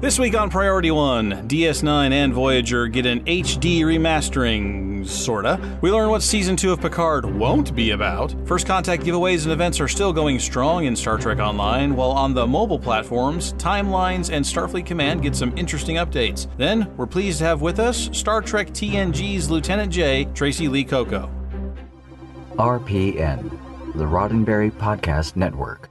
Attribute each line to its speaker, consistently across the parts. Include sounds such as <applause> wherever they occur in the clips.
Speaker 1: This week on Priority One, DS9 and Voyager get an HD remastering, sorta. We learn what Season 2 of Picard won't be about. First Contact giveaways and events are still going strong in Star Trek Online, while on the mobile platforms, Timelines and Starfleet Command get some interesting updates. Then, we're pleased to have with us Star Trek TNG's Lieutenant Jae, Tracee Lee Cocco.
Speaker 2: RPN, the Roddenberry Podcast Network.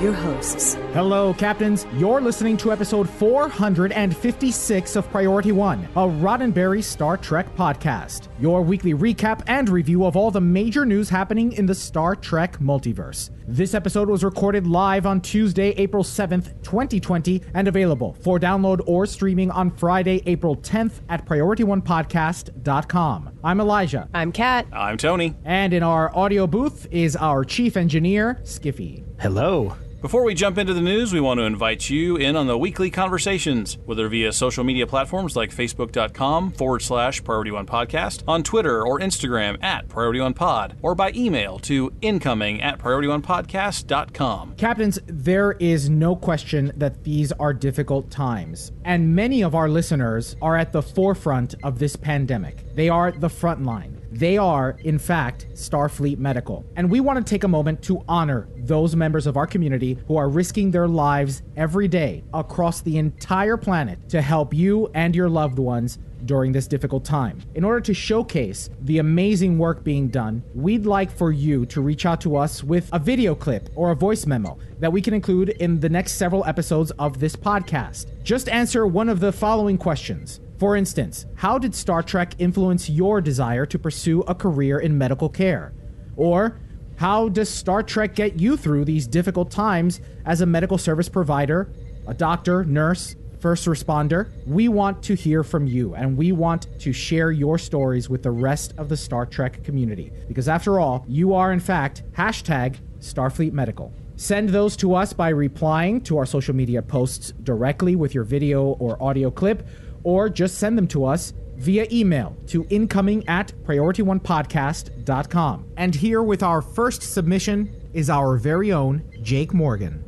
Speaker 3: Your hosts.
Speaker 4: Hello, Captains. You're listening to episode 456 of Priority One, a Roddenberry Star Trek podcast. Your weekly recap and review of all the major news happening in the Star Trek multiverse. This episode was recorded live on Tuesday, April 7th, 2020, and available for download or streaming on Friday, April 10th at PriorityOnePodcast.com. I'm Elijah.
Speaker 5: I'm Kat.
Speaker 1: I'm Tony.
Speaker 4: And in our audio booth is our chief engineer, Skiffy.
Speaker 6: Hello.
Speaker 1: Before we jump into the news, we want to invite you in on the weekly conversations, whether via social media platforms like facebook.com forward slash Priority One Podcast, on Twitter or Instagram at Priority One Pod, or by email to incoming at PriorityOnePodcast.com.
Speaker 4: Captains, there is no question that these are difficult times, and many of our listeners are at the forefront of this pandemic. They are the front line. They are, in fact, Starfleet Medical. And we want to take a moment to honor those members of our community who are risking their lives every day across the entire planet to help you and your loved ones during this difficult time. In order to showcase the amazing work being done, we'd like for you to reach out to us with a video clip or a voice memo that we can include in the next several episodes of this podcast. Just answer one of the following questions. For instance, how did Star Trek influence your desire to pursue a career in medical care? Or, how does Star Trek get you through these difficult times as a medical service provider, a doctor, nurse, first responder? We want to hear from you and we want to share your stories with the rest of the Star Trek community. Because after all, you are in fact hashtag Starfleet Medical. Send those to us by replying to our social media posts directly with your video or audio clip or just send them to us via email to incoming at priorityonepodcast.com. And here with our first submission is our very own Jake Morgan.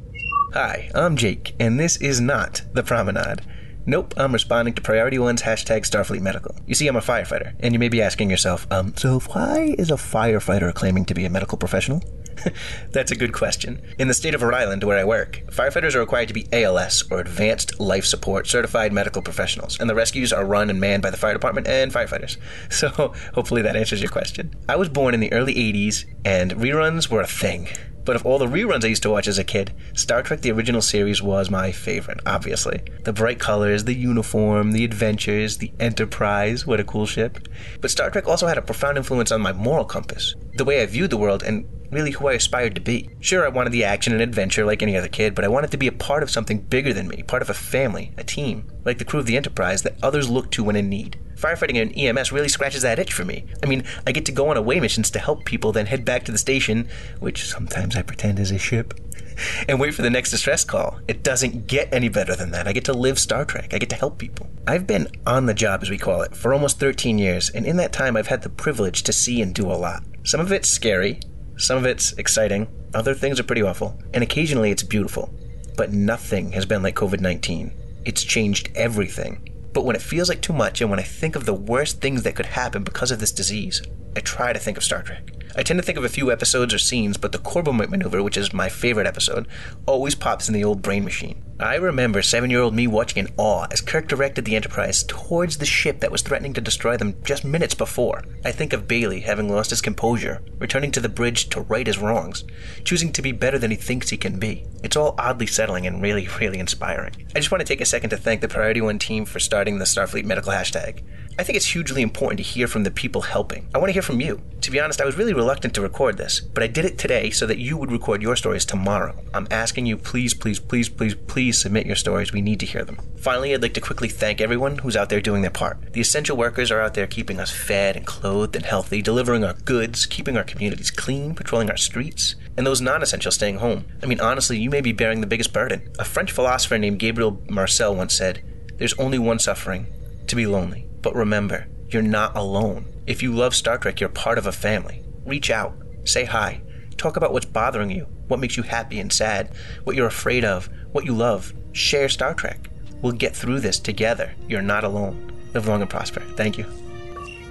Speaker 6: Hi, I'm Jake, and this is not The Promenade. Nope, I'm responding to Priority One's hashtag Starfleet Medical. You see, I'm a firefighter, and you may be asking yourself, um, so why is a firefighter claiming to be a medical professional? <laughs> That's a good question. In the state of Rhode Island, where I work, firefighters are required to be ALS, or Advanced Life Support Certified Medical Professionals, and the rescues are run and manned by the fire department and firefighters. <laughs> So hopefully that answers your question. I was born in the early 80s, and reruns were a thing. But of all the reruns I used to watch as a kid, Star Trek the original series was my favorite, obviously. The bright colors, the uniform, the adventures, the Enterprise, what a cool ship. But Star Trek also had a profound influence on my moral compass, the way I viewed the world, and really who I aspired to be. Sure, I wanted the action and adventure like any other kid, but I wanted to be a part of something bigger than me, part of a family, a team, like the crew of the Enterprise that others look to when in need. Firefighting and EMS really scratches that itch for me. I mean, I get to go on away missions to help people, then head back to the station, which sometimes I pretend is a ship, <laughs> and wait for the next distress call. It doesn't get any better than that. I get to live Star Trek. I get to help people. I've been on the job, as we call it, for almost 13 years, and in that time I've had the privilege to see and do a lot. Some of it's scary, some of it's exciting, other things are pretty awful, and occasionally it's beautiful. But nothing has been like COVID 19. It's changed everything. But when it feels like too much, and when I think of the worst things that could happen because of this disease, I try to think of Star Trek. I tend to think of a few episodes or scenes, but the Corbomite maneuver, which is my favorite episode, always pops in the old brain machine. I remember seven year old me watching in awe as Kirk directed the Enterprise towards the ship that was threatening to destroy them just minutes before. I think of Bailey having lost his composure, returning to the bridge to right his wrongs, choosing to be better than he thinks he can be. It's all oddly settling and really, really inspiring. I just want to take a second to thank the Priority One team for starting the Starfleet Medical hashtag. I think it's hugely important to hear from the people helping. I want to hear from you. To be honest, I was really reluctant to record this, but I did it today so that you would record your stories tomorrow. I'm asking you, please, please, please, please, please submit your stories. We need to hear them. Finally, I'd like to quickly thank everyone who's out there doing their part. The essential workers are out there keeping us fed and clothed and healthy, delivering our goods, keeping our communities clean, patrolling our streets, and those non essential staying home. I mean, honestly, you may be bearing the biggest burden. A French philosopher named Gabriel Marcel once said, There's only one suffering to be lonely. But remember, you're not alone. If you love Star Trek, you're part of a family. Reach out, say hi, talk about what's bothering you, what makes you happy and sad, what you're afraid of, what you love. Share Star Trek. We'll get through this together. You're not alone. Live long and prosper. Thank you.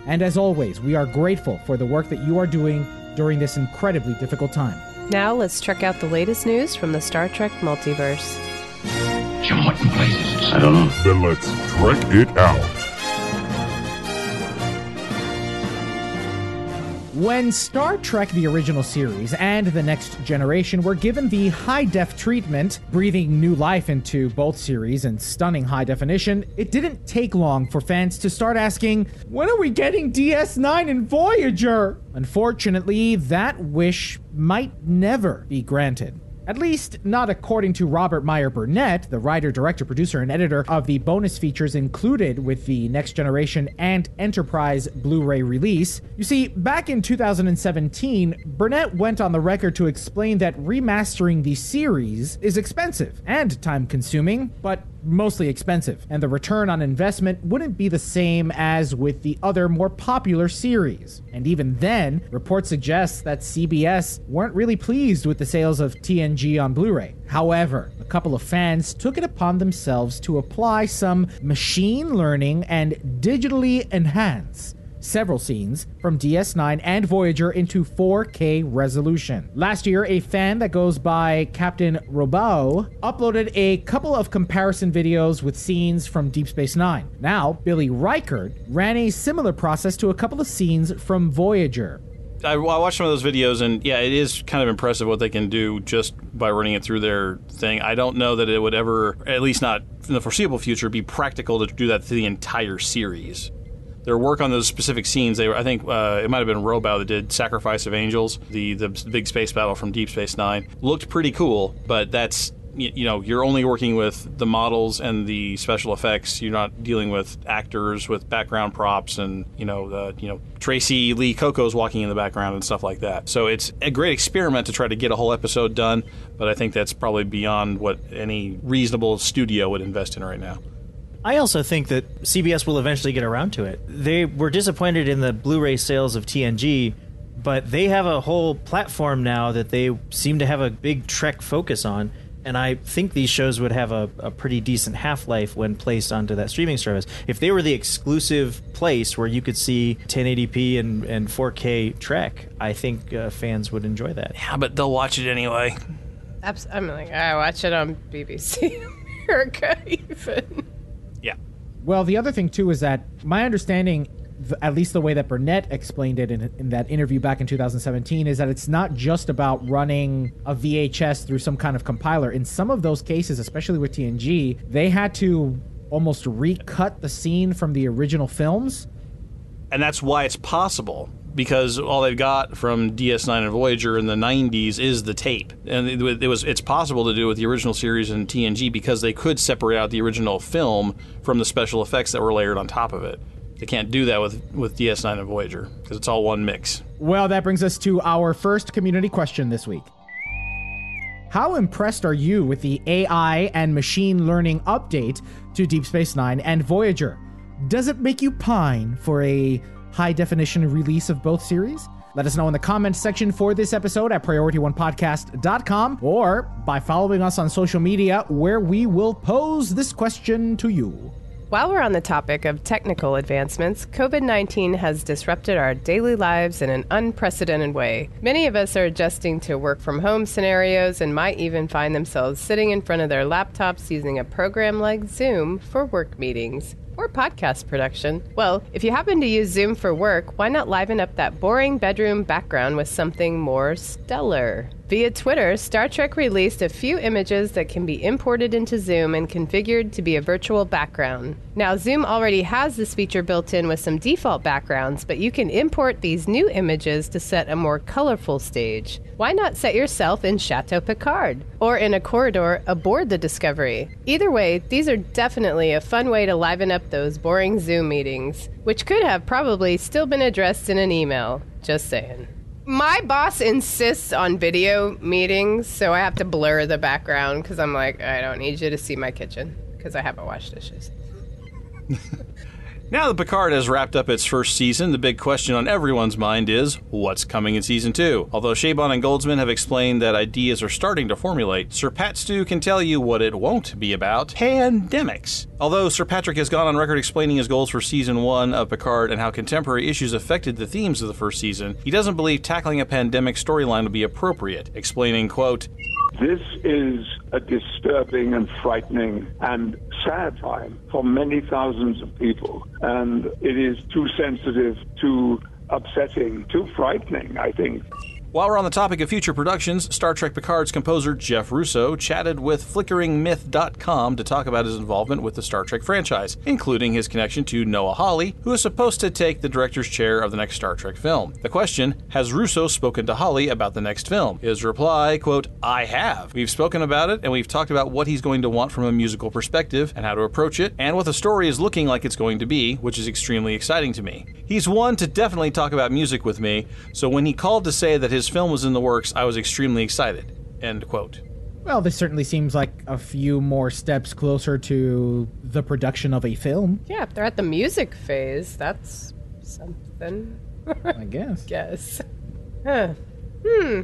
Speaker 4: And as always, we are grateful for the work that you are doing during this incredibly difficult time.
Speaker 5: Now let's check out the latest news from the Star Trek multiverse.
Speaker 7: Jim, what in places?
Speaker 8: I don't know.
Speaker 9: Then let's trek it out.
Speaker 4: When Star Trek the original series and The Next Generation were given the high def treatment, breathing new life into both series and stunning high definition, it didn't take long for fans to start asking, when are we getting DS9 and Voyager? Unfortunately, that wish might never be granted. At least, not according to Robert Meyer Burnett, the writer, director, producer, and editor of the bonus features included with the Next Generation and Enterprise Blu ray release. You see, back in 2017, Burnett went on the record to explain that remastering the series is expensive and time consuming, but mostly expensive, and the return on investment wouldn't be the same as with the other more popular series. And even then, reports suggest that CBS weren't really pleased with the sales of TNG on Blu ray. However, a couple of fans took it upon themselves to apply some machine learning and digitally enhance several scenes from DS9 and Voyager into 4K resolution. Last year, a fan that goes by Captain Robau uploaded a couple of comparison videos with scenes from Deep Space Nine. Now, Billy Reichert ran a similar process to a couple of scenes from Voyager.
Speaker 1: I, I watched some of those videos, and yeah, it is kind of impressive what they can do just by running it through their thing. I don't know that it would ever, at least not in the foreseeable future, be practical to do that to the entire series their work on those specific scenes. They were, I think, uh, it might have been Robau that did "Sacrifice of Angels," the the big space battle from Deep Space Nine. Looked pretty cool, but that's you know you're only working with the models and the special effects you're not dealing with actors with background props and you know the you know tracee lee cocco's walking in the background and stuff like that so it's a great experiment to try to get a whole episode done but i think that's probably beyond what any reasonable studio would invest in right now
Speaker 10: I also think that CBS will eventually get around to it. They were disappointed in the Blu ray sales of TNG, but they have a whole platform now that they seem to have a big Trek focus on. And I think these shows would have a, a pretty decent half life when placed onto that streaming service. If they were the exclusive place where you could see 1080p and, and 4K Trek, I think uh, fans would enjoy that.
Speaker 1: Yeah, but they'll watch it anyway.
Speaker 5: I'm like, I watch it on BBC <laughs> America, even.
Speaker 4: Well, the other thing too is that my understanding, at least the way that Burnett explained it in, in that interview back in 2017, is that it's not just about running a VHS through some kind of compiler. In some of those cases, especially with TNG, they had to almost recut the scene from the original films.
Speaker 1: And that's why it's possible because all they've got from DS9 and Voyager in the 90s is the tape, and it, it, was it's possible to do with the original series and TNG because they could separate out the original film from the special effects that were layered on top of it. They can't do that with with DS9 and Voyager because it's all one mix.
Speaker 4: Well, that brings us to our first community question this week. How impressed are you with the AI and machine learning update to Deep Space Nine and Voyager? Does it make you pine for a high definition release of both series? Let us know in the comments section for this episode at PriorityOnePodcast.com or by following us on social media where we will pose this question to you.
Speaker 5: While we're on the topic of technical advancements, COVID 19 has disrupted our daily lives in an unprecedented way. Many of us are adjusting to work from home scenarios and might even find themselves sitting in front of their laptops using a program like Zoom for work meetings or podcast production. Well, if you happen to use Zoom for work, why not liven up that boring bedroom background with something more stellar? Via Twitter, Star Trek released a few images that can be imported into Zoom and configured to be a virtual background. Now, Zoom already has this feature built in with some default backgrounds, but you can import these new images to set a more colorful stage. Why not set yourself in Chateau Picard or in a corridor aboard the Discovery? Either way, these are definitely a fun way to liven up those boring Zoom meetings, which could have probably still been addressed in an email. Just saying. My boss insists on video meetings, so I have to blur the background because I'm like, I don't need you to see my kitchen because I haven't washed dishes. <laughs>
Speaker 1: Now that Picard has wrapped up its first season, the big question on everyone's mind is what's coming in season two? Although Chabon and Goldsman have explained that ideas are starting to formulate, Sir Pat Stew can tell you what it won't be about pandemics. Although Sir Patrick has gone on record explaining his goals for season one of Picard and how contemporary issues affected the themes of the first season, he doesn't believe tackling a pandemic storyline would be appropriate, explaining, quote,
Speaker 8: this is a disturbing and frightening and sad time for many thousands of people. And it is too sensitive, too upsetting, too frightening, I think.
Speaker 1: While we're on the topic of future productions, Star Trek Picard's composer Jeff Russo chatted with FlickeringMyth.com to talk about his involvement with the Star Trek franchise, including his connection to Noah Hawley, who is supposed to take the director's chair of the next Star Trek film. The question, has Russo spoken to Hawley about the next film? His reply, quote, I have. We've spoken about it, and we've talked about what he's going to want from a musical perspective, and how to approach it, and what the story is looking like it's going to be, which is extremely exciting to me. He's one to definitely talk about music with me, so when he called to say that his film was in the works, I was extremely excited. End quote.
Speaker 4: Well, this certainly seems like a few more steps closer to the production of a film.
Speaker 5: Yeah, if they're at the music phase, that's something.
Speaker 4: I guess. <laughs>
Speaker 5: Guess. Huh. Hmm.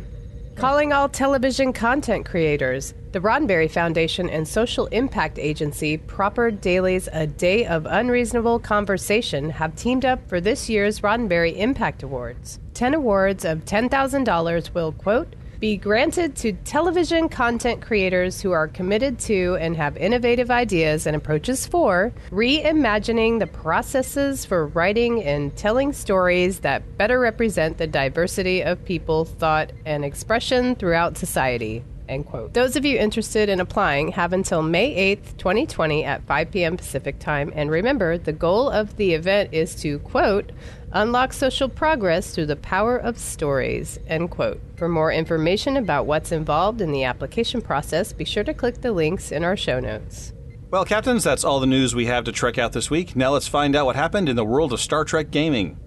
Speaker 5: Calling all television content creators. The Roddenberry Foundation and social impact agency Propper Daley's A Day of Unreasonable Conversation have teamed up for this year's Roddenberry Impact Awards. 10 awards of $10,000 will, quote, be granted to television content creators who are committed to and have innovative ideas and approaches for reimagining the processes for writing and telling stories that better represent the diversity of people, thought, and expression throughout society. End quote. Those of you interested in applying have until May 8th, 2020 at 5 p.m. Pacific time. And remember, the goal of the event is to, quote, unlock social progress through the power of stories, end quote. For more information about what's involved in the application process, be sure to click the links in our show notes.
Speaker 1: Well, Captains, that's all the news we have to trek out this week. Now let's find out what happened in the world of Star Trek gaming.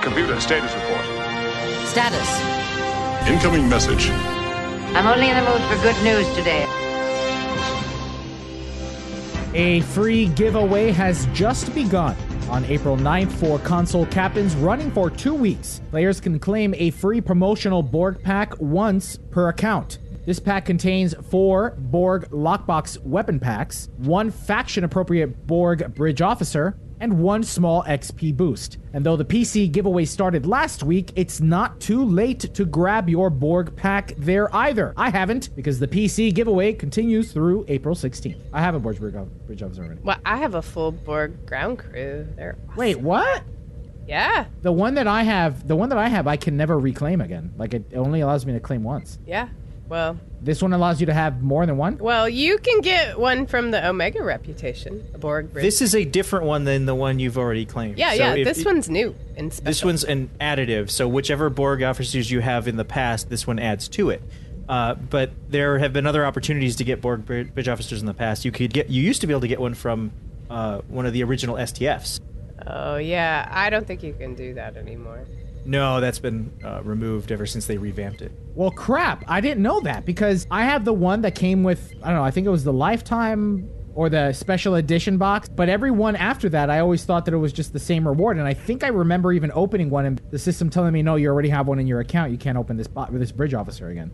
Speaker 9: Computer status report.
Speaker 11: Status.
Speaker 9: Incoming message.
Speaker 11: I'm only in the mood for good news today.
Speaker 4: A free giveaway has just begun. On April 9th, for console captains running for two weeks, players can claim a free promotional Borg pack once per account. This pack contains four Borg lockbox weapon packs, one faction appropriate Borg bridge officer, and one small XP boost. And though the PC giveaway started last week, it's not too late to grab your Borg pack there either. I haven't, because the PC giveaway continues through April 16th. I have a Borg bridge officer already.
Speaker 5: Well, I have a full Borg ground crew. They're awesome.
Speaker 4: Wait, what?
Speaker 5: Yeah.
Speaker 4: The one that I have, the one that I have, I can never reclaim again. Like it only allows me to claim once.
Speaker 5: Yeah. Well,
Speaker 4: This one allows you to have more than one.
Speaker 5: well, you can get one from the Omega reputation, a Borg bridge.
Speaker 10: This is a different one than the one you've already claimed.
Speaker 5: yeah,
Speaker 10: So
Speaker 5: yeah.
Speaker 10: if-
Speaker 5: This one's new and special.
Speaker 10: This one's an additive, so whichever Borg officers you have in the past, this one adds to it. Uh, but there have been other opportunities to get Borg bridge officers in the past. You could get, you used to be able to get one from uh, one of the original STFs.
Speaker 5: Oh yeah, I don't think you can do that anymore.
Speaker 10: No, that's been uh, removed ever since they revamped it.
Speaker 4: Well, crap. I didn't know that because I have the one that came with, I don't know, I think it was the Lifetime or the special edition box. But every one after that, I always thought that it was just the same reward. And I think I remember even opening one and the system telling me, no, you already have one in your account. You can't open this, bo- this bridge officer again.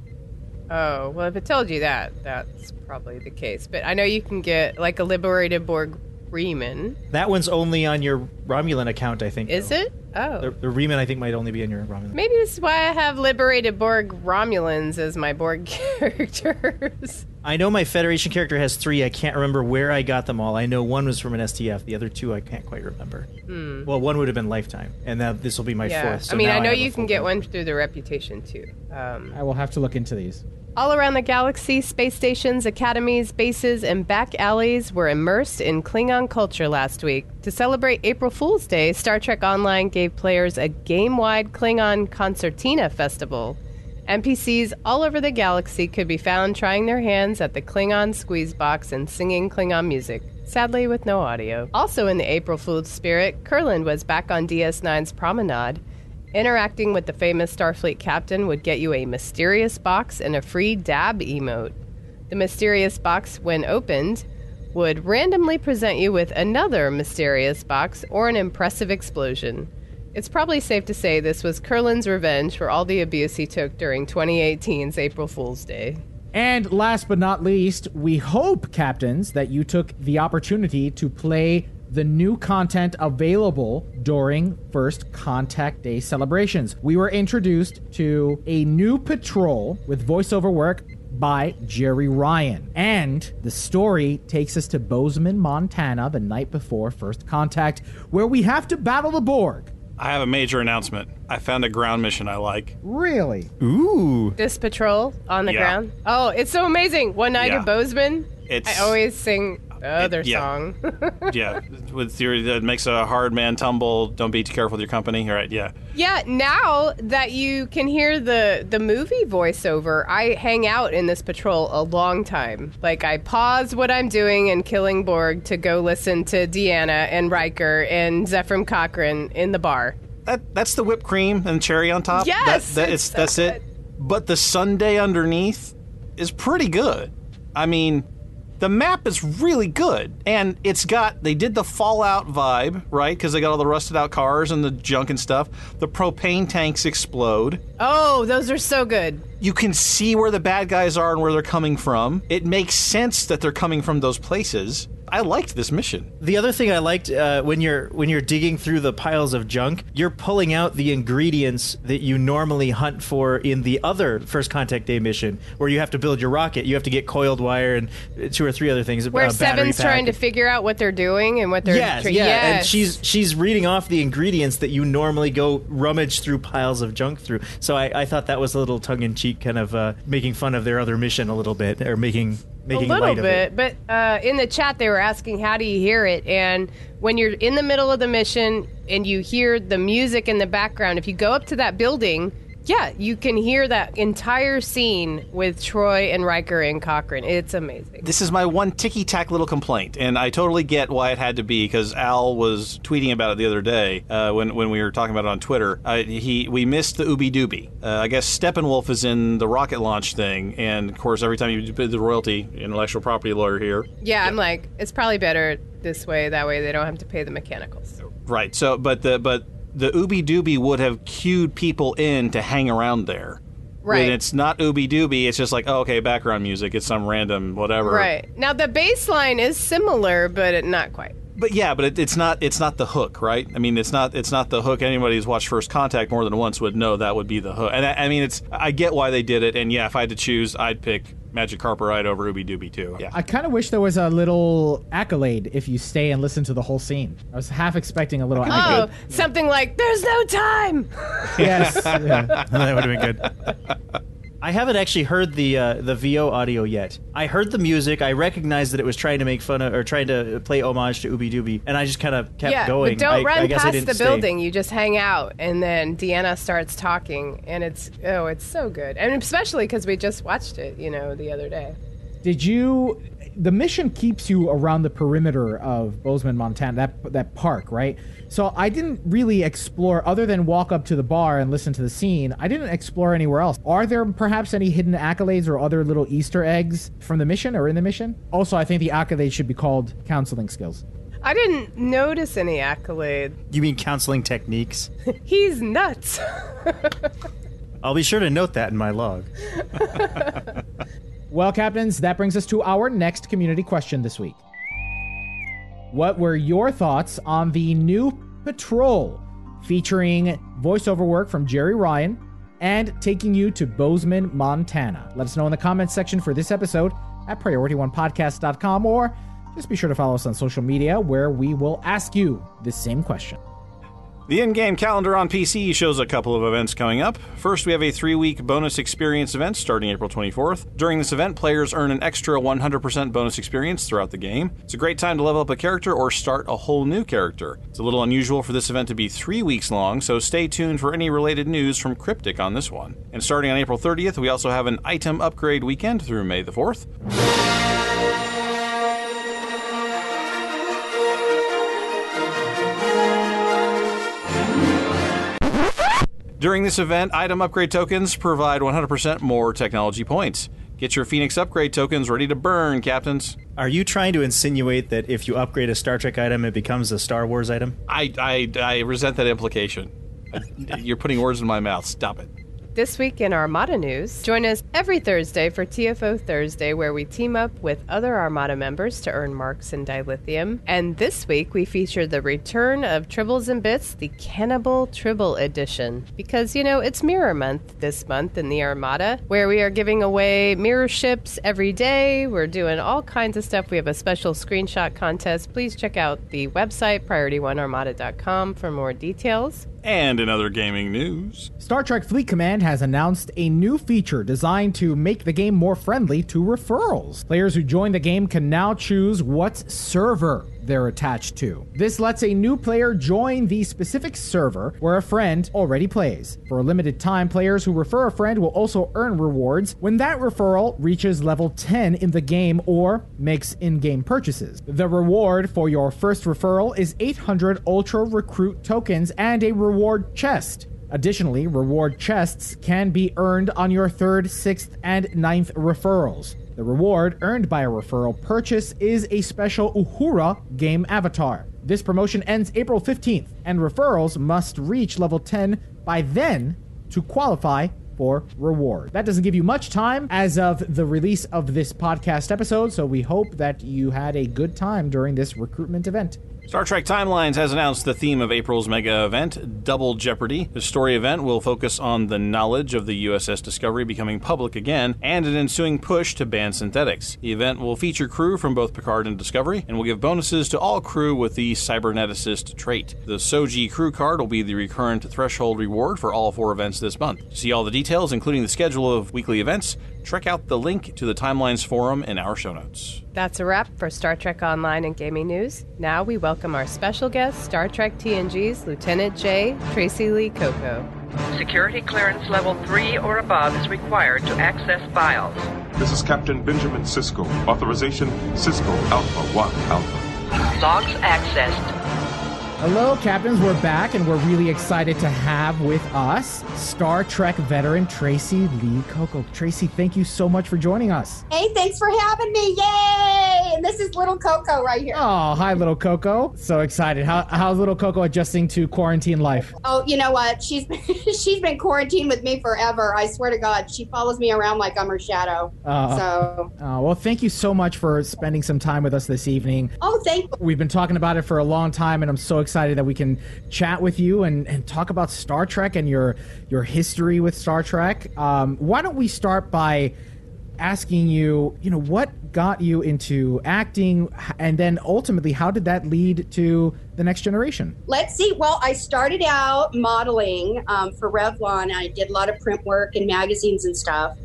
Speaker 5: Oh, well, if it told you that, that's probably the case. But I know you can get like a liberated Borg Reman.
Speaker 10: That one's only on your Romulan account, I think.
Speaker 5: Is it? Oh.
Speaker 10: The, the Reman, I think, might only be in your Romulan.
Speaker 5: Maybe this is why I have liberated Borg Romulans as my Borg <laughs> characters.
Speaker 10: I know my Federation character has three. I can't remember where I got them all. I know one was from an STF. The other two I can't quite remember.
Speaker 5: Hmm.
Speaker 10: Well, one would have been Lifetime, and that this will be my
Speaker 5: yeah.
Speaker 10: fourth. So
Speaker 5: I mean,
Speaker 10: now
Speaker 5: I know
Speaker 10: have a
Speaker 5: you can get one through the reputation too. Um,
Speaker 4: I will have to look into these.
Speaker 5: All around the galaxy, space stations, academies, bases, and back alleys were immersed in Klingon culture last week. To celebrate April Fool's Day, Star Trek Online gave players a game wide Klingon concertina festival. NPCs all over the galaxy could be found trying their hands at the Klingon squeeze box and singing Klingon music. Sadly, with no audio. Also, in the April Fool's spirit, Kurland was back on DS9's Promenade. Interacting with the famous Starfleet captain would get you a mysterious box and a free dab emote. The mysterious box, when opened, would randomly present you with another mysterious box or an impressive explosion. It's probably safe to say this was Kurland's revenge for all the abuse he took during 2018's April Fool's Day.
Speaker 4: And last but not least, we hope, captains, that you took the opportunity to play the new content available during First Contact Day celebrations. We were introduced to a new patrol with voiceover work by Jeri Ryan. And the story takes us to Bozeman, Montana, the night before First Contact, where we have to battle the Borg.
Speaker 1: I have a major announcement. I found a ground mission I like.
Speaker 4: Really?
Speaker 10: Ooh.
Speaker 5: This patrol on the
Speaker 1: Yeah.
Speaker 5: ground? Oh, it's so amazing. One night
Speaker 1: Yeah.
Speaker 5: at Bozeman,
Speaker 1: It's-
Speaker 5: I always sing the other
Speaker 1: yeah.
Speaker 5: song. <laughs>
Speaker 1: yeah, with theory that makes a hard man tumble. Don't be too careful with your company. Right? Yeah.
Speaker 5: Yeah, now that you can hear the the movie voiceover, I hang out in this patrol a long time. Like I pause what I'm doing in Killing Borg to go listen to Deanna and Riker and Zefram Cochrane in the bar.
Speaker 1: That that's the whipped cream and cherry on top.
Speaker 5: Yes,
Speaker 1: that, that is
Speaker 5: so
Speaker 1: that's it. But the sundae underneath is pretty good. I mean, the map is really good, and it's got they did the Fallout vibe right because they got all the rusted out cars and the junk and stuff. The propane tanks explode.
Speaker 5: Oh, those are so good.
Speaker 1: You can see where the bad guys are and where they're coming from. It makes sense that they're coming from those places. I liked this mission.
Speaker 10: The other thing I liked uh, when you're when you're digging through the piles of junk, you're pulling out the ingredients that you normally hunt for in the other First Contact Day mission, where you have to build your rocket. You have to get coiled wire and two or three other things.
Speaker 5: Where
Speaker 10: uh,
Speaker 5: Seven's trying to figure out what they're doing and what they're
Speaker 10: Yes,
Speaker 5: tra-
Speaker 10: yeah, and she's she's reading off the ingredients that you normally go rummage through piles of junk through. So I, I thought that was a little tongue in cheek, kind of uh, making fun of their other mission a little bit, or making making
Speaker 5: a little
Speaker 10: light of it.
Speaker 5: bit, but uh, in the chat they were asking how do you hear it, and when you're in the middle of the mission and you hear the music in the background, if you go up to that building, yeah, you can hear that entire scene with Troi and Riker and Cochrane. It's amazing.
Speaker 1: This is my one ticky tack little complaint, and I totally get why it had to be because Al was tweeting about it the other day uh, when when we were talking about it on Twitter. Uh, he we missed the Ooby Dooby. Uh, I guess Steppenwolf is in the rocket launch thing, and of course, every time you bid the royalty, intellectual property lawyer here,
Speaker 5: Yeah, I'm like, it's probably better this way. That way they don't have to pay the mechanicals.
Speaker 1: right? So, but the but the Ooby Dooby would have cued people in to hang around there.
Speaker 5: Right.
Speaker 1: And it's not Ooby Dooby, it's just like, oh, okay, background music. It's some random whatever.
Speaker 5: Right now, the bass line is similar, but it, not quite.
Speaker 1: But yeah, but it, it's not it's not the hook, right? I mean, it's not it's not the hook. Anybody who's watched First Contact more than once would know that would be the hook. And I, I mean, it's I get why they did it. And yeah, if I had to choose, I'd pick Magic Carpet Ride over Ooby Dooby too. Yeah.
Speaker 4: I kind of wish there was a little accolade if you stay and listen to the whole scene. I was half expecting a little
Speaker 5: Oh,
Speaker 4: accolade.
Speaker 5: something like "There's no time."
Speaker 4: Yes. <laughs> yeah. <laughs>
Speaker 10: that would have been good. I haven't actually heard the uh, the VO audio yet. I heard the music. I recognized that it was trying to make fun of or trying to play homage to Ooby Dooby, and I just kind of kept
Speaker 5: yeah,
Speaker 10: going.
Speaker 5: but don't
Speaker 10: I,
Speaker 5: run
Speaker 10: I
Speaker 5: past the
Speaker 10: stay.
Speaker 5: building. You just hang out, and then Deanna starts talking, and it's oh, it's so good, and especially because we just watched it, you know, the other day.
Speaker 4: Did you? The mission keeps you around the perimeter of Bozeman, Montana, that that park, right? So I didn't really explore, other than walk up to the bar and listen to the scene. I didn't explore anywhere else. Are there perhaps any hidden accolades or other little Easter eggs from the mission or in the mission? Also, I think the accolades should be called counseling skills.
Speaker 5: I didn't notice any accolade.
Speaker 10: You mean counseling techniques? <laughs>
Speaker 5: He's nuts.
Speaker 10: I'll be sure to note that in my log. <laughs>
Speaker 4: Well, captains, that brings us to our next community question this week. What were your thoughts on the new Patrol featuring voiceover work from Jeri Ryan and taking you to Bozeman, Montana? Let us know in the comments section for this episode at PriorityOnePodcast.com or just be sure to follow us on social media where we will ask you the same question.
Speaker 1: The in game calendar on PC shows a couple of events coming up. First, we have a three week bonus experience event starting April 24th. During this event, players earn an extra 100% bonus experience throughout the game. It's a great time to level up a character or start a whole new character. It's a little unusual for this event to be three weeks long, so stay tuned for any related news from Cryptic on this one. And starting on April 30th, we also have an item upgrade weekend through May the 4th. During this event, item upgrade tokens provide 100% more technology points. Get your Phoenix upgrade tokens ready to burn, captains.
Speaker 10: Are you trying to insinuate that if you upgrade a Star Trek item, it becomes a Star Wars item?
Speaker 1: I, I, I resent that implication. <laughs> You're putting words in my mouth. Stop it.
Speaker 5: This week in Armada news, join us every Thursday for TFO Thursday, where we team up with other Armada members to earn marks in dilithium. And this week we feature the return of Tribbles and Bits, the Cannibal Tribble Edition. Because, you know, it's Mirror Month this month in the Armada, where we are giving away mirror ships every day. We're doing all kinds of stuff. We have a special screenshot contest. Please check out the website, PriorityOneArmada.com, for more details.
Speaker 1: And in other gaming news,
Speaker 4: Star Trek Fleet Command has announced a new feature designed to make the game more friendly to referrals. Players who join the game can now choose what server they're attached to. This lets a new player join the specific server where a friend already plays. For a limited time, players who refer a friend will also earn rewards when that referral reaches level 10 in the game or makes in game purchases. The reward for your first referral is 800 Ultra Recruit tokens and a reward chest. Additionally, reward chests can be earned on your third, sixth, and ninth referrals. The reward earned by a referral purchase is a special Uhura game avatar. This promotion ends April 15th, and referrals must reach level 10 by then to qualify for reward. That doesn't give you much time as of the release of this podcast episode, so we hope that you had a good time during this recruitment event.
Speaker 1: Star Trek Timelines has announced the theme of April's mega event, Double Jeopardy. The story event will focus on the knowledge of the USS Discovery becoming public again and an ensuing push to ban synthetics. The event will feature crew from both Picard and Discovery and will give bonuses to all crew with the Cyberneticist trait. The Soji crew card will be the recurrent threshold reward for all four events this month. See all the details, including the schedule of weekly events, check out the link to the Timelines forum in our show notes.
Speaker 5: That's a wrap for Star Trek Online and Gaming News. Now we welcome our special guest, Star Trek TNG's Lieutenant Jae. Tracee Lee Cocco.
Speaker 12: Security clearance level 3 or above is required to access files.
Speaker 9: This is Captain Benjamin Sisko. Authorization Sisko Alpha 1 Alpha.
Speaker 12: Logs accessed.
Speaker 4: Hello, captains. We're back, and we're really excited to have with us Star Trek veteran Tracee Lee Cocco. Tracee, thank you so much for joining us.
Speaker 13: Hey, thanks for having me. Yay! And this is little Coco right here.
Speaker 4: Oh, hi, little Coco. So excited. How, how's little Coco adjusting to quarantine life?
Speaker 13: Oh, you know what? She's been, <laughs> she's been quarantined with me forever. I swear to God, she follows me around like I'm her shadow.
Speaker 4: Uh,
Speaker 13: so,
Speaker 4: uh, well, thank you so much for spending some time with us this evening.
Speaker 13: oh, thank You.
Speaker 4: We've been talking about it for a long time, and I'm so excited that we can chat with you and, and talk about Star Trek and your your history with Star Trek. Um, why don't we start by asking you, you know, what got you into acting, and then ultimately, how did that lead to the next generation?
Speaker 13: Let's see. Well, I started out modeling um, for Revlon. I did a lot of print work in magazines and stuff.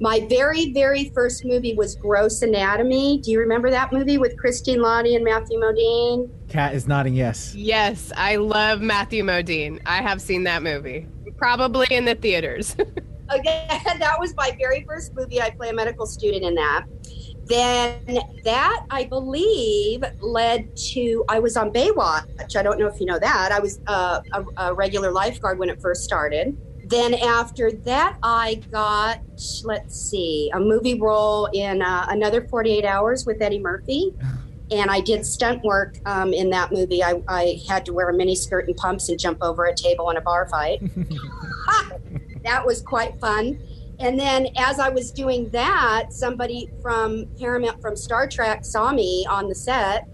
Speaker 13: My very, very first movie was Gross Anatomy. Do you remember that movie with Christine Lahti and Matthew Modine?
Speaker 4: Kat is nodding yes.
Speaker 5: Yes, I love Matthew Modine. I have seen that movie, probably in the theaters. <laughs>
Speaker 13: Again, <laughs> that was my very first movie. I play a medical student in that. Then that, I believe, led to I was on Baywatch. I don't know if you know that. I was uh, a, a regular lifeguard when it first started. Then after that, I got let's see a movie role in uh, another 48 Hours with Eddie Murphy. And I did stunt work um, in that movie. I, I had to wear a mini skirt and pumps and jump over a table in a bar fight. <laughs> that was quite fun. And then as I was doing that, somebody from Paramount from Star Trek saw me on the set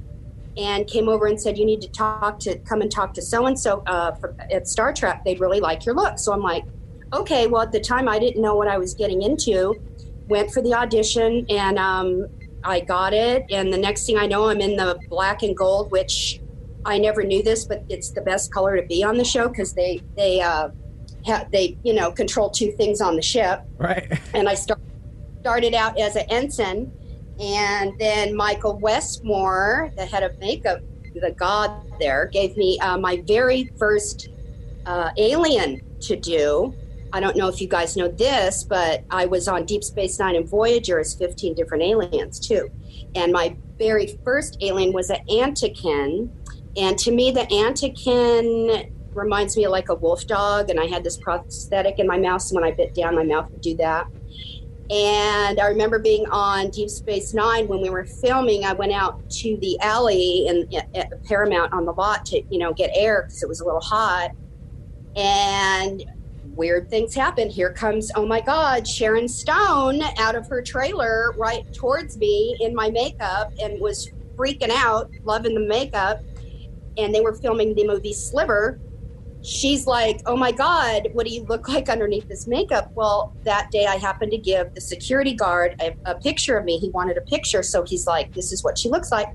Speaker 13: and came over and said, "You need to talk to come and talk to so and so at Star Trek. They'd really like your look." So I'm like, "Okay." Well, at the time, I didn't know what I was getting into. Went for the audition and um, I got it. And the next thing I know, I'm in the black and gold, which I never knew this, but it's the best color to be on the show because they they uh, ha- they you know control two things on the ship.
Speaker 4: Right. <laughs>
Speaker 13: And I start, started out as an ensign and then Michael Westmore, the head of makeup, the god there, gave me uh, my very first uh, alien to do. I don't know if you guys know this, but I was on Deep Space Nine and Voyager as 15 different aliens too. And my very first alien was an Antican. And to me, the Antican reminds me of like a wolf dog. And I had this prosthetic in my mouth. So when I bit down, my mouth would do that. And I remember being on Deep Space Nine when we were filming. I went out to the alley and at Paramount on the lot to, you know, get air because it was a little hot. And weird things happen. Here comes, oh my God, Sharon Stone out of her trailer right towards me in my makeup and was freaking out, loving the makeup. And they were filming the movie Sliver she's like, Oh my God, what do you look like underneath this makeup? Well, that day I happened to give the security guard a, a, picture of me. He wanted a picture. So he's like, This is what she looks like.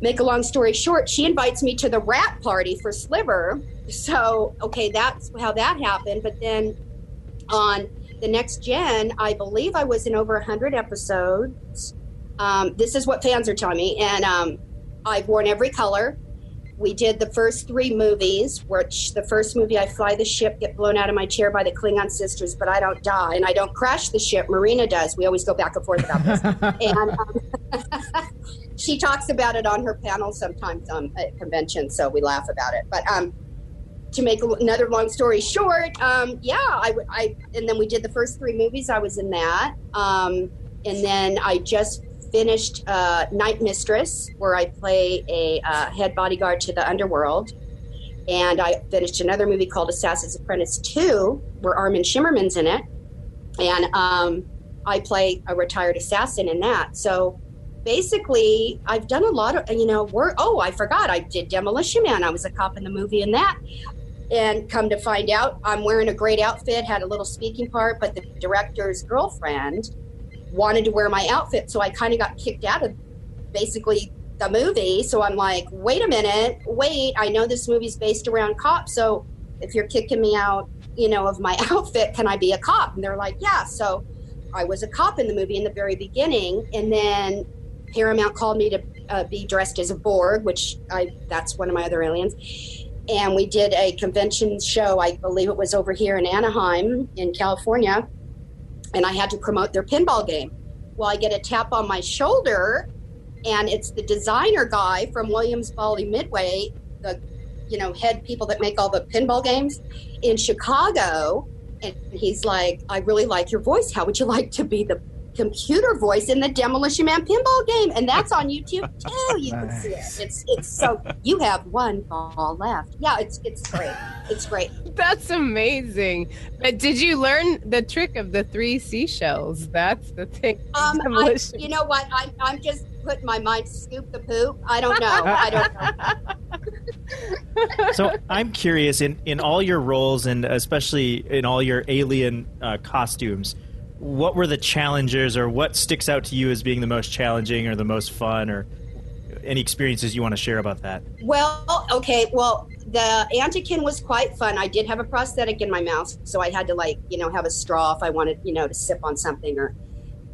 Speaker 13: Make a long story short, she invites me to the wrap party for Sliver. So, okay, that's how that happened. But then on the next gen, I believe I was in over 100 episodes. Um, this is what fans are telling me. And um, I've worn every color we did the first three movies, which the first movie I fly the ship, get blown out of my chair by the Klingon sisters, but I don't die and I don't crash the ship. Marina does. We always go back and forth about this. <laughs> and um, <laughs> she talks about it on her panel sometimes um, at conventions, so we laugh about it. But um, to make another long story short, um, yeah, I, I, and then we did the first three movies. I was in that, um, and then I just finished uh, Night Mistress, where I play a uh, head bodyguard to the underworld. And I finished another movie called Assassin's Apprentice 2, where Armin Shimerman's in it. And um, I play a retired assassin in that. So basically, I've done a lot of, you know, work. Oh, I forgot. I did Demolition Man. I was a cop in the movie in that. And come to find out, I'm wearing a great outfit, had a little speaking part, but the director's girlfriend wanted to wear my outfit. So I kind of got kicked out of basically the movie. So I'm like, wait a minute, wait, I know this movie's based around cops. So if you're kicking me out, you know, of my <laughs> outfit, can I be a cop? And they're like, yeah. So I was a cop in the movie in the very beginning. And then Paramount called me to uh, be dressed as a Borg, which I, that's one of my other aliens. And we did a convention show, I believe it was over here in Anaheim in California and I had to promote their pinball game. Well, I get a tap on my shoulder, and it's the designer guy from Williams Bally Midway, the you know head people that make all the pinball games in Chicago. And he's like, "I really like your voice. How would you like to be the computer voice in the Demolition Man pinball game, and that's on YouTube <laughs> too. You nice. can see it. It's it's so you have one ball left. Yeah, it's it's great. It's great.
Speaker 5: That's amazing. But did you learn the trick of the three seashells? That's the thing.
Speaker 13: Um, I, you know what? I'm I'm just putting my mind to scoop the poop. I don't know. <laughs> I
Speaker 10: don't know. so I'm curious in in all your roles and especially in all your alien uh, costumes what were the challenges or what sticks out to you as being the most challenging or the most fun or any experiences you want to share about that?
Speaker 13: Well, okay. Well, the Antican was quite fun. I did have a prosthetic in my mouth, so I had to like, you know, have a straw if I wanted, you know, to sip on something or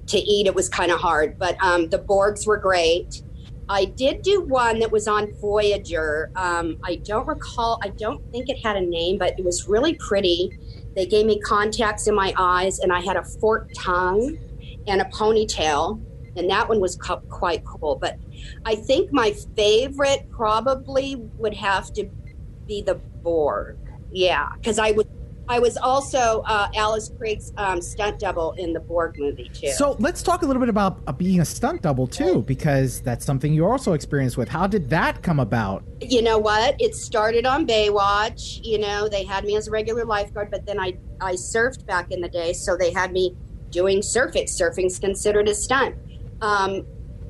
Speaker 13: to eat. It was kind of hard, but um, the Borgs were great. I did do one that was on Voyager. Um, I don't recall. I don't think it had a name, but it was really pretty. They gave me contacts in my eyes, and I had a forked tongue and a ponytail, and that one was quite cool. But I think my favorite probably would have to be the Borg. Yeah, because I was I was also uh, Alice Krige's um, stunt double in the Borg movie too.
Speaker 4: So let's talk a little bit about uh, being a stunt double too, because that's something you also experienced with. How did that come about?
Speaker 13: you know what? It started on Baywatch. You know, they had me as a regular lifeguard, but then I I surfed back in the day, so they had me doing surfing. Surfing's considered a stunt. Um,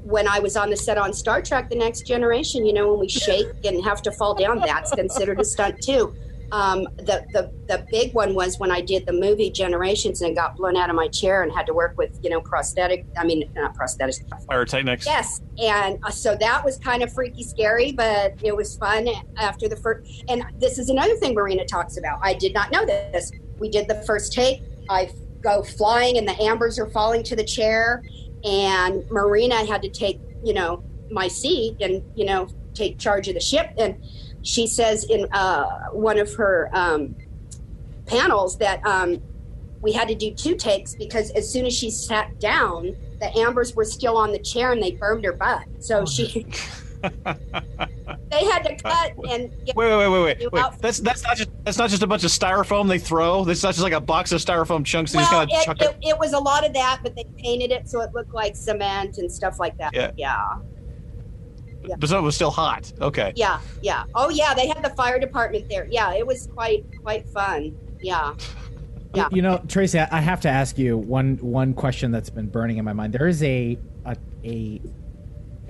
Speaker 13: when I was on the set on Star Trek: The Next Generation, you know, when we <laughs> shake and have to fall down, that's considered a stunt too. Um, the, the the big one was when I did the movie Generations and got blown out of my chair and had to work with you know prosthetic. I mean, not prosthetics.
Speaker 1: Pyrotechnics.
Speaker 13: Yes, and uh, so that was kind of freaky, scary, but it was fun after the first. And this is another thing Marina talks about. I did not know this. We did the first take. I go flying, and the ambers are falling to the chair, and Marina had to take you know my seat and you know take charge of the ship and she says in uh, one of her um, panels that um, we had to do two takes because as soon as she sat down, the ambers were still on the chair and they burned her butt. So she, <laughs> they had to cut and get
Speaker 1: Wait, wait, wait, wait, wait. wait. That's that's not just that's not just a bunch of styrofoam they throw. That's not just like a box of styrofoam chunks. They
Speaker 13: Well,
Speaker 1: just kind of
Speaker 13: it,
Speaker 1: chuck
Speaker 13: it,
Speaker 1: it.
Speaker 13: it was a lot of that, but they painted it so it looked like cement and stuff like that.
Speaker 1: Yeah.
Speaker 13: yeah.
Speaker 1: But so it was still hot. Okay.
Speaker 13: Yeah, yeah. Oh, yeah. They had the fire department there. Yeah, it was quite quite fun. Yeah. <laughs> Yeah.
Speaker 4: You know, Tracee, I I have to ask you one one question that's been burning in my mind. There is a a a,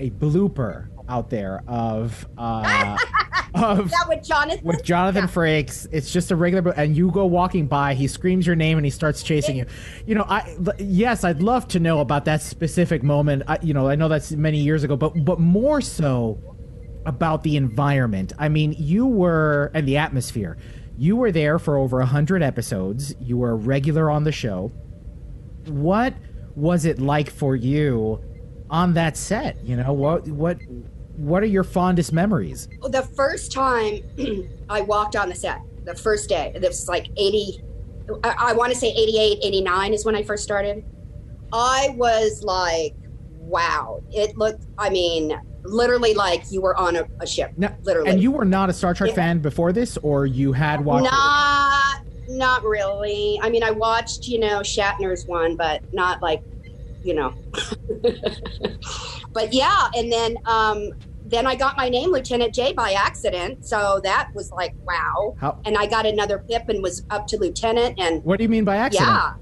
Speaker 4: a blooper out there of uh <laughs> of
Speaker 13: that with Jonathan.
Speaker 4: with Jonathan Frakes. It's just a regular, and you go walking by. He screams your name and he starts chasing you. You know, I yes, I'd love to know about that specific moment. I, you know, I know that's many years ago, but but more so about the environment. I mean, you were and the atmosphere. You were there for over a hundred episodes. You were a regular on the show. What was it like for you on that set? You know, what what what are your fondest memories?
Speaker 13: the first time <clears throat> I walked on the set, the first day, it was like 80, I, I want to say 88, 89 is when I first started. I was like, wow. It looked, I mean, literally like you were on a, a ship.
Speaker 4: Now,
Speaker 13: literally.
Speaker 4: And you were not a Star Trek
Speaker 13: Yeah.
Speaker 4: fan before this, or you had watched? it?
Speaker 13: Not, not really. I mean, I watched, you know, Shatner's one, but not like, you know. <laughs> but yeah, and then um, then I got my name Lieutenant Jae by accident, so that was like wow.
Speaker 4: How-
Speaker 13: And I got another pip and was up to lieutenant, and
Speaker 4: What do you mean by accident?
Speaker 13: yeah.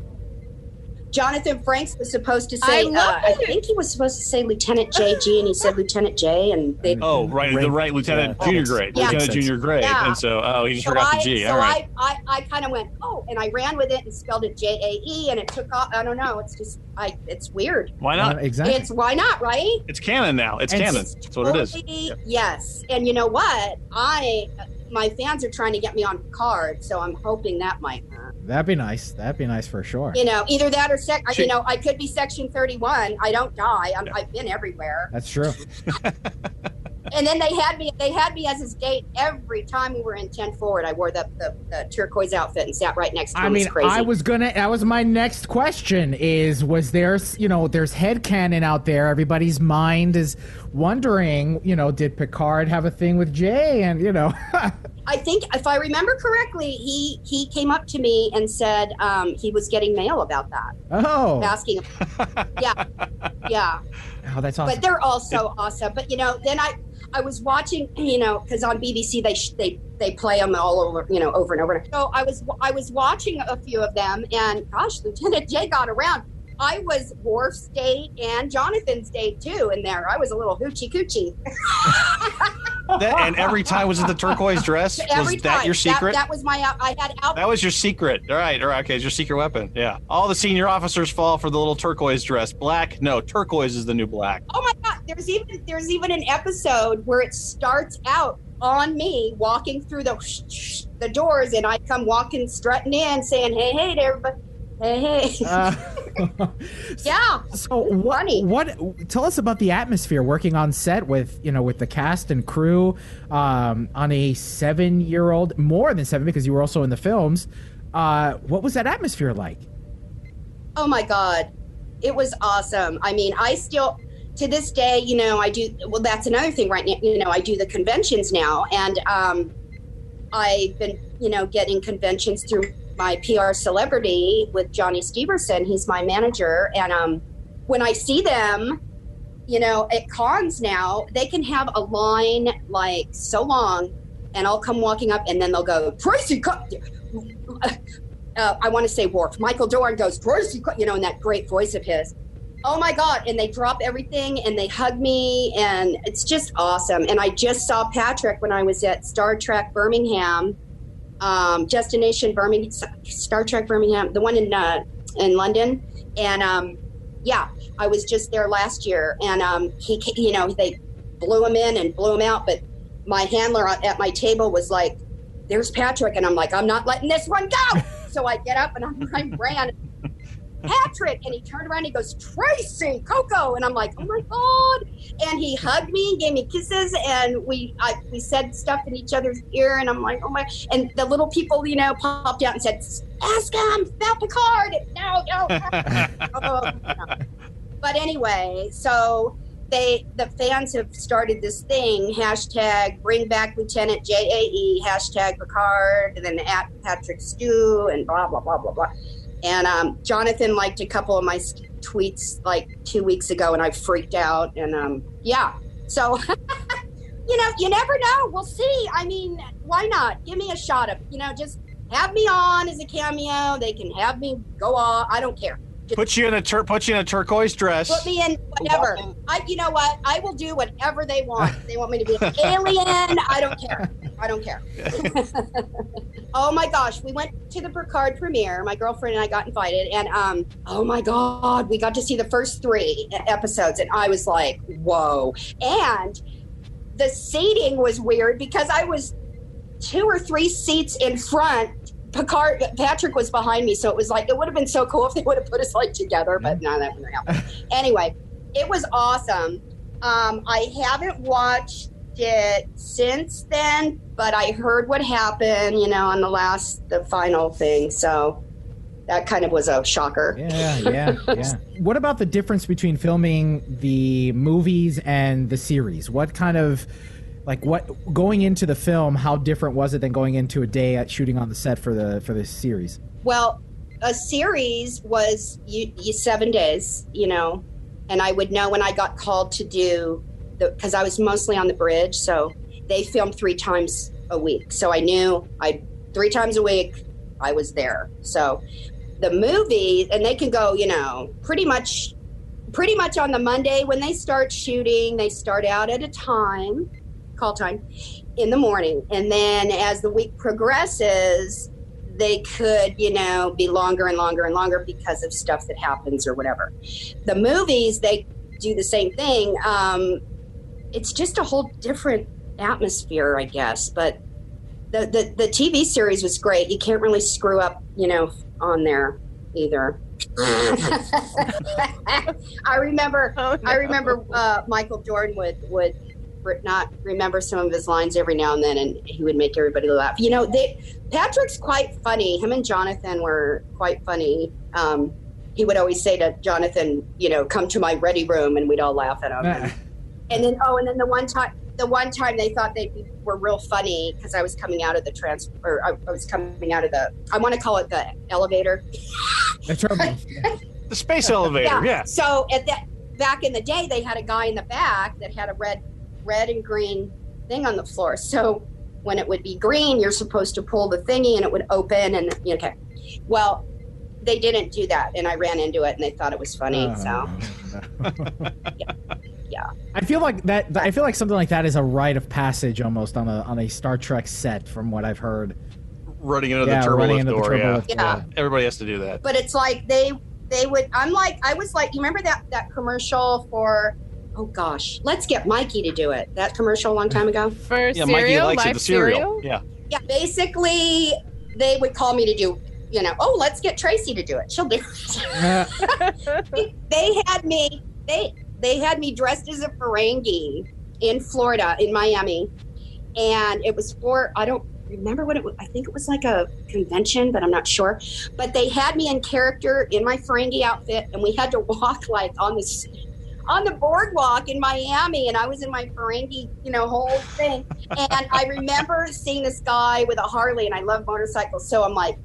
Speaker 13: Jonathan Frakes was supposed to say,
Speaker 5: I love
Speaker 13: uh, I think he was supposed to say Lieutenant JG, and he said <laughs> Lieutenant J, and they
Speaker 1: Oh, right, the right lieutenant,
Speaker 4: yeah.
Speaker 1: junior grade,
Speaker 13: Yeah.
Speaker 1: lieutenant, junior grade,
Speaker 13: Yeah.
Speaker 1: and so oh, he just
Speaker 13: so
Speaker 1: forgot
Speaker 13: I,
Speaker 1: the G.
Speaker 13: so
Speaker 1: All right.
Speaker 13: I, I, I kind of went, oh, and I ran with it and spelled it J A E, and it took off. I don't know. It's just, I, it's weird.
Speaker 1: Why not?
Speaker 4: Uh, exactly.
Speaker 13: It's why not, right?
Speaker 1: It's canon now. It's
Speaker 4: And
Speaker 1: canon.
Speaker 4: s-
Speaker 1: That's what it is.
Speaker 13: Totally, Yes, and you know what? I, my fans are trying to get me on card, so I'm hoping that might. Uh,
Speaker 4: That'd be nice. That'd be nice for sure.
Speaker 13: you know, either that or sec.
Speaker 1: She-
Speaker 13: You know, I could be Section 31. I don't die. I'm, I've been everywhere.
Speaker 4: That's true. <laughs>
Speaker 13: And then they had me. They had me as his date every time we were in 10 forward. I wore the, the, the turquoise outfit and sat right next to him.
Speaker 4: I
Speaker 13: him.
Speaker 4: mean,
Speaker 13: crazy.
Speaker 4: I was gonna. That was my next question. Is was there? You know, there's headcanon out there. Everybody's mind is wondering. You know, did Picard have a thing with Jae? And you know, <laughs>
Speaker 13: I think if I remember correctly, he he came up to me and said um, he was getting mail about that,
Speaker 4: oh,
Speaker 13: asking. <laughs> yeah, yeah.
Speaker 4: oh, that's awesome.
Speaker 13: But they're all so awesome. But you know, then I I was watching, you know, because on BBC they sh- they they play them all over, you know, over and over. So I was I was watching a few of them, and gosh, Lieutenant Jae got around. I was Worf's date and Jonathan's date too in there. I was a little hoochie coochie. <laughs>
Speaker 1: That- and every time was it the turquoise dress? <laughs>
Speaker 13: Every
Speaker 1: was that
Speaker 13: time.
Speaker 1: your secret?
Speaker 13: That, was my. I had out.
Speaker 1: That was your secret. All right, all right, okay, it's your secret weapon. Yeah. All the senior officers fall for the little turquoise dress. Black? No, turquoise is the new black.
Speaker 13: Oh my god! There's even there's even an episode where it starts out on me walking through the the doors, and I come walking strutting in, saying, "Hey, hey, to everybody, hey, hey."
Speaker 4: Uh, <laughs>
Speaker 13: yeah.
Speaker 4: so what? What? Tell us about the atmosphere working on set with you know with the cast and crew um, on a seven-year-old, more than seven because you were also in the films. Uh, what was that atmosphere like?
Speaker 13: Oh my god, it was awesome. I mean, I still to this day, you know, I do. Well, that's another thing, right now. You know, I do the conventions now, and um, I've been, you know, getting conventions through my PR celebrity with Johnny Steverson. He's my manager, and um, when I see them, you know, at cons now, they can have a line like so long, and I'll come walking up, and then they'll go, Tracee, co-" <laughs> uh, I want to say Worf. Michael Dorn goes, Tracee, co-" you know, in that great voice of his. Oh my God. And they drop everything and they hug me, and it's just awesome. And I just saw Patrick when I was at Star Trek Birmingham, um, Destination Birmingham, Star Trek Birmingham, the one in, uh, in London. And um, yeah, I was just there last year, and um, he, you know, they blew him in and blew him out. But my handler at my table was like, "There's Patrick," and I'm like, "I'm not letting this one go." <laughs> so I get up and I'm, I ran. Patrick, and he turned around. and He goes, Tracee, Cocco, and I'm like, oh my god! And he hugged me, and gave me kisses, and we I, we said stuff in each other's ear, and I'm like, oh my! And the little people, you know, popped out and said, ask him about Picard. No, no. oh, <laughs> no. Um, but anyway, so they the fans have started this thing hashtag Bring Back Lieutenant JAE hashtag Picard, and then at Patrick Stew, and blah blah blah blah blah. And um, Jonathan liked a couple of my tweets like two weeks ago, and I freaked out. And um, yeah, so <laughs> you know, you never know. We'll see. I mean, why not? Give me a shot of you know, just have me on as a cameo. They can have me go off. I don't care. Just
Speaker 1: Put you in a tur- put you in a turquoise dress.
Speaker 13: Put me in whatever. I, you know what? I will do whatever they want. They want me to be an <laughs> alien. I don't care. I don't care. <laughs> <laughs> oh my gosh, we went to the Picard premiere. My girlfriend and I got invited, and um, oh my god, we got to see the first three episodes, and I was like, whoa. And the seating was weird because I was two or three seats in front. Picard, Patrick was behind me, so it was like it would have been so cool if they would have put us like together, but no, that wouldn't happen. anyway, it was awesome. Um, I haven't watched it since then, but I heard what happened, you know, on the last, the final thing. So that kind of was a shocker.
Speaker 4: Yeah, yeah, yeah. What about the difference between filming the movies and the series? What kind of like what going into the film? How different was it than going into a day at shooting on the set for the for the series?
Speaker 13: Well, a series was you, you seven days, you know, and I would know when I got called to do because I was mostly on the bridge, so they filmed three times a week. So I knew I three times a week I was there. So the movie, and they can go, you know, pretty much pretty much on the Monday when they start shooting, they start out at a time, call time, in the morning. And then as the week progresses, they could, you know, be longer and longer and longer because of stuff that happens or whatever. The movies, they do the same thing. Um, it's just a whole different atmosphere, I guess. But the, the, the TV series was great. You can't really screw up, you know, on there either. <laughs> I remember, I remember uh, Michael Dorn would would not remember some of his lines every now and then, and he would make everybody laugh. You know, they Patrick's quite funny. Him and Jonathan were quite funny. Um, he would always say to Jonathan, you know, come to my ready room, and we'd all laugh at him. <laughs> And, and then, oh, and then the one time, the one time they thought they were real funny because I was coming out of the trans, or I, I was coming out of the, I want to call it the elevator.
Speaker 4: That's <laughs> right.
Speaker 1: The space elevator, yeah.
Speaker 13: So at that back in the day, they had a guy in the back that had a red, red and green thing on the floor. So when it would be green, you're supposed to pull the thingy and it would open. And you know, okay, well, they didn't do that, and I ran into it, and they thought it was funny. so oh, <laughs> yeah, yeah.
Speaker 4: I feel like that. I feel like something like that is a rite of passage almost on a on a Star Trek set, from what I've heard.
Speaker 1: Running into
Speaker 4: Yeah,
Speaker 1: the turbo
Speaker 4: running
Speaker 1: lift
Speaker 4: into the
Speaker 1: door, yeah.
Speaker 4: turbolift,
Speaker 13: Yeah.
Speaker 1: Everybody has to do that.
Speaker 13: But it's like they they would. I'm like I was like you remember that that commercial for. Oh gosh, let's get Mikey to do it. That commercial a long time ago. <laughs>
Speaker 5: For
Speaker 1: yeah, Mikey likes it, the cereal. Yeah.
Speaker 13: Yeah, basically, they would call me to do, you know, oh, let's get Tracee to do it. She'll do it. <laughs> <laughs> they had me, they they had me dressed as a Ferengi in Florida, in Miami, and it was for I don't remember what it was. I think it was like a convention, but I'm not sure. But they had me in character in my Ferengi outfit, and we had to walk <laughs> like on this on the boardwalk in Miami, and I was in my Ferengi, you know, whole thing. And I remember seeing this guy with a Harley, and I love motorcycles, so I'm like,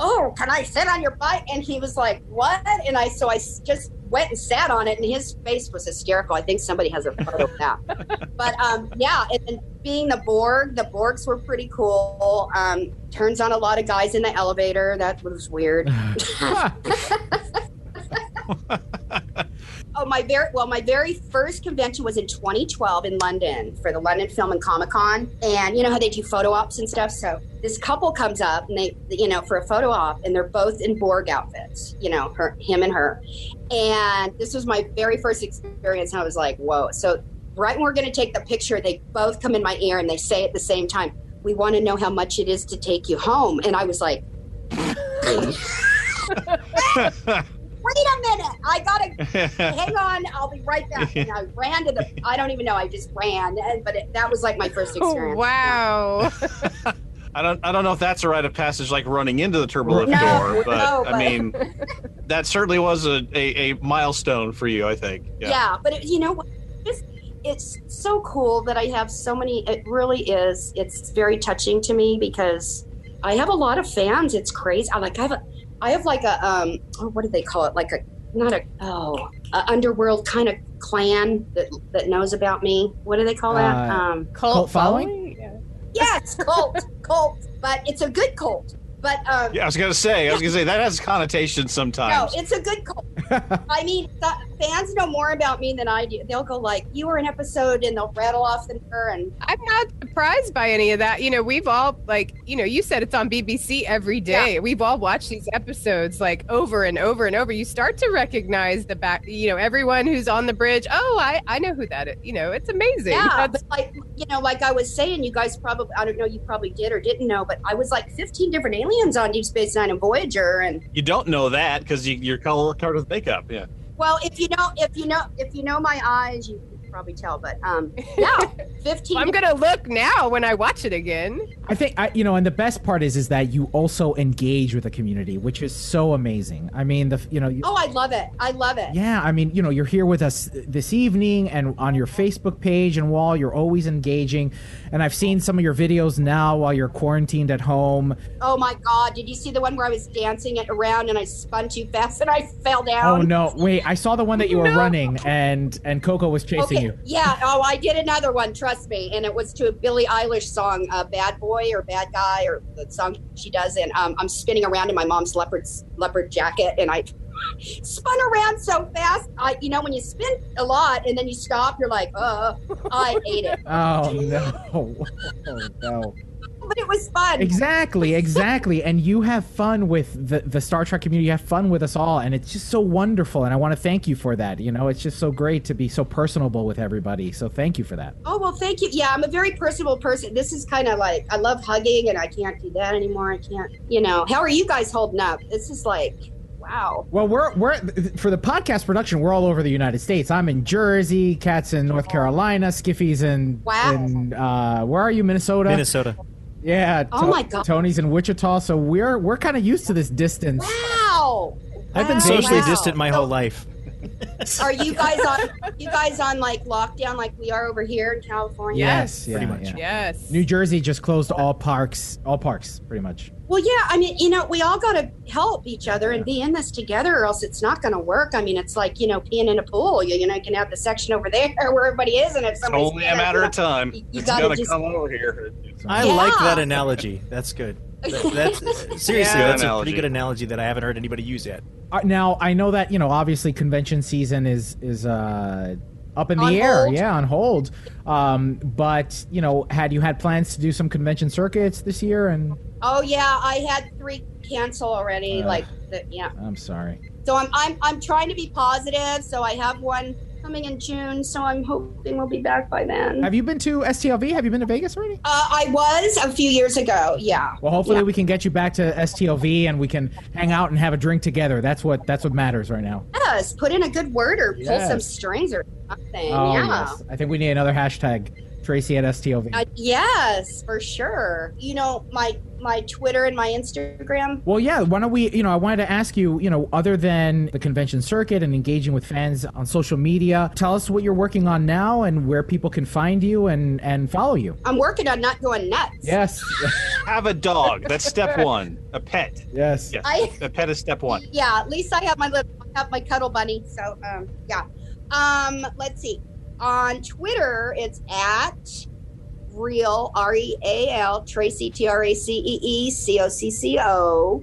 Speaker 13: "Oh, can I sit on your bike?" And he was like, "What?" And I so I just went and sat on it, and his face was hysterical. I think somebody has a photo of that. <laughs> but um, yeah, and, and being the Borg, the Borgs were pretty cool. Um, turns on a lot of guys in the elevator. That was weird. <laughs> <laughs> Oh, my very well, my very first convention was in 2012 in London for the London Film and Comic Con, and you know how they do photo ops and stuff. So this couple comes up and they, you know, for a photo op, and they're both in Borg outfits. You know, her, him, and her. And this was my very first experience, and I was like, whoa. So right when we're going to take the picture, they both come in my ear and they say at the same time, "We want to know how much it is to take you home." And I was like. <laughs> Wait a minute! I gotta <laughs> hang on. I'll be right back. <laughs> And I ran to the. I don't even know. I just ran, but it, that was like my first
Speaker 5: Oh,
Speaker 13: experience.
Speaker 5: wow. <laughs>
Speaker 1: I don't I don't know if that's a rite of passage like running into the turbolift
Speaker 13: No,
Speaker 1: door, but,
Speaker 13: no,
Speaker 1: I mean that certainly was a, a, a milestone for you, I think.
Speaker 13: Yeah, but it, you know, it's, it's so cool that I have so many. It really is. It's very touching to me because I have a lot of fans. It's crazy. I like. I have a. I have like a. Um. Oh, what do they call it? Like a. Not a. Oh, a underworld kind of clan that that knows about me. What do they call that?
Speaker 4: Uh,
Speaker 13: um.
Speaker 4: cult Cult following? following?
Speaker 13: Yes, cult, <laughs> cult, but it's a good cult. But um,
Speaker 1: Yeah, I was gonna say, I was gonna say that has connotations sometimes.
Speaker 13: no, it's a good cult. <laughs> I mean, the fans know more about me than I do. They'll go like, "You were an episode," and they'll rattle off the number. And
Speaker 5: I'm not surprised by any of that. You know, we've all like, you know, you said it's on BBC every day. We've all watched these episodes like over and over and over. You start to recognize the back, you know, everyone who's on the bridge. Oh, I I know who that is. You know, it's amazing.
Speaker 13: yeah,
Speaker 5: That's-
Speaker 13: but like you know, like I was saying, you guys probably I don't know, you probably did or didn't know, but I was like 15 different aliens on Deep Space Nine and Voyager, and
Speaker 1: You don't know that because you, you're color covered with makeup. Yeah.
Speaker 13: Well, if you know, if you know, if you know my eyes, you can probably tell. But um, <laughs> yeah, 15.
Speaker 5: I'm gonna look now when I watch it again.
Speaker 4: I think I, you know, and the best part is, is that you also engage with the community, which is so amazing. I mean, the you know, you,
Speaker 13: Oh, I love it. I love it.
Speaker 4: yeah, I mean, you know, you're here with us this evening, and on your Facebook page and wall, you're always engaging. And I've seen some of your videos now while you're quarantined at home.
Speaker 13: Oh my God! Did you see the one where I was dancing it around and I spun too fast and I fell down?
Speaker 4: Oh no, wait! I saw the one that you were running, and and Coco was chasing You.
Speaker 13: yeah. Oh, I did another one. Trust me, and it was to a Billie Eilish song, uh, "Bad Boy" or "Bad Guy" or the song she does. And um, I'm spinning around in my mom's leopard leopard jacket, and I <laughs> spun around so fast. I, you know, when you spin a lot and then you stop, you're like, uh, I ate it. <laughs>
Speaker 4: Oh no! <laughs> Oh no!
Speaker 13: But it was fun.
Speaker 4: Exactly, <laughs> exactly. and you have fun with the, the Star Trek community. You have fun with us all, and it's just so wonderful. And I want to thank you for that. You know, it's just so great to be so personable with everybody. So thank you for that.
Speaker 13: Oh well, thank you. Yeah, I'm a very personable person. This is kind of like I love hugging, and I can't do that anymore. I can't. You know, how are you guys holding up? This is like, wow.
Speaker 4: Well, we're we're for the podcast production. We're all over the United States. I'm in Jersey, Cat's in North Carolina, Skiffy's in
Speaker 13: Wow.
Speaker 4: in uh, where are you, Minnesota?
Speaker 10: Minnesota.
Speaker 4: Yeah.
Speaker 13: Oh my God.
Speaker 4: Tony's in Wichita, so we're we're kind of used to this distance.
Speaker 13: Wow.
Speaker 10: I've been
Speaker 13: Wow.
Speaker 10: socially
Speaker 13: Wow.
Speaker 10: distant my whole life. <laughs>
Speaker 13: Are you guys on? You guys on like lockdown like we are over here in California?
Speaker 4: Yes, yeah,
Speaker 10: pretty much.
Speaker 4: yeah.
Speaker 5: Yes.
Speaker 4: New Jersey just closed all parks, all parks, pretty much.
Speaker 13: Well, yeah. I mean, you know, we all got to help each other and be in this together, or else it's not going to work. I mean, it's like you know, peeing in a pool. You, you know, you can have the section over there <laughs> where everybody is, and if
Speaker 1: It's
Speaker 13: somebody's
Speaker 1: only a matter
Speaker 13: you
Speaker 1: of time.
Speaker 13: you
Speaker 1: it's
Speaker 13: gotta
Speaker 1: gonna
Speaker 13: just-
Speaker 1: come over here.
Speaker 10: I
Speaker 13: Yeah.
Speaker 10: like that analogy. That's good. That- <laughs> that's seriously,
Speaker 1: Yeah.
Speaker 10: that's a pretty good analogy that I haven't heard anybody use yet.
Speaker 4: Uh, now I know that you know obviously convention season is is uh up in the
Speaker 13: On
Speaker 4: air, yeah, on hold. Um, but you know, had you had plans to do some convention circuits this year? And
Speaker 13: Oh yeah, I had three cancel already.
Speaker 4: Uh.
Speaker 13: like, the, yeah.
Speaker 4: I'm sorry.
Speaker 13: So I'm I'm I'm trying to be positive. So I have one coming in June. So I'm hoping we'll be back by then.
Speaker 4: Have you been to STLV? Have you been to Vegas already?
Speaker 13: Uh, I was a few years ago. Yeah.
Speaker 4: Well, hopefully
Speaker 13: Yeah.
Speaker 4: we can get you back to STLV and we can hang out and have a drink together. That's what that's what matters right now.
Speaker 13: Yes, put in a good word or pull some strings or something.
Speaker 4: Oh
Speaker 13: yeah.
Speaker 4: yes, I think we need another hashtag Tracee at STLV.
Speaker 13: Uh, yes, for sure. You know, my my Twitter and my Instagram.
Speaker 4: Well, yeah. Why don't we? You know, I wanted to ask you. You know, other than the convention circuit and engaging with fans on social media, tell us what you're working on now and where people can find you and and follow you.
Speaker 13: I'm working on not going nuts.
Speaker 4: Yes. <laughs>
Speaker 1: Have a dog. That's step one. A pet.
Speaker 4: Yes.
Speaker 1: Yes.
Speaker 13: I-
Speaker 1: a pet is step one.
Speaker 13: Yeah, at least I have my little, I have my cuddle bunny. So, um, yeah. Um, let's see. On Twitter, it's at real R E A L Tracee T R A C E E C O C C O,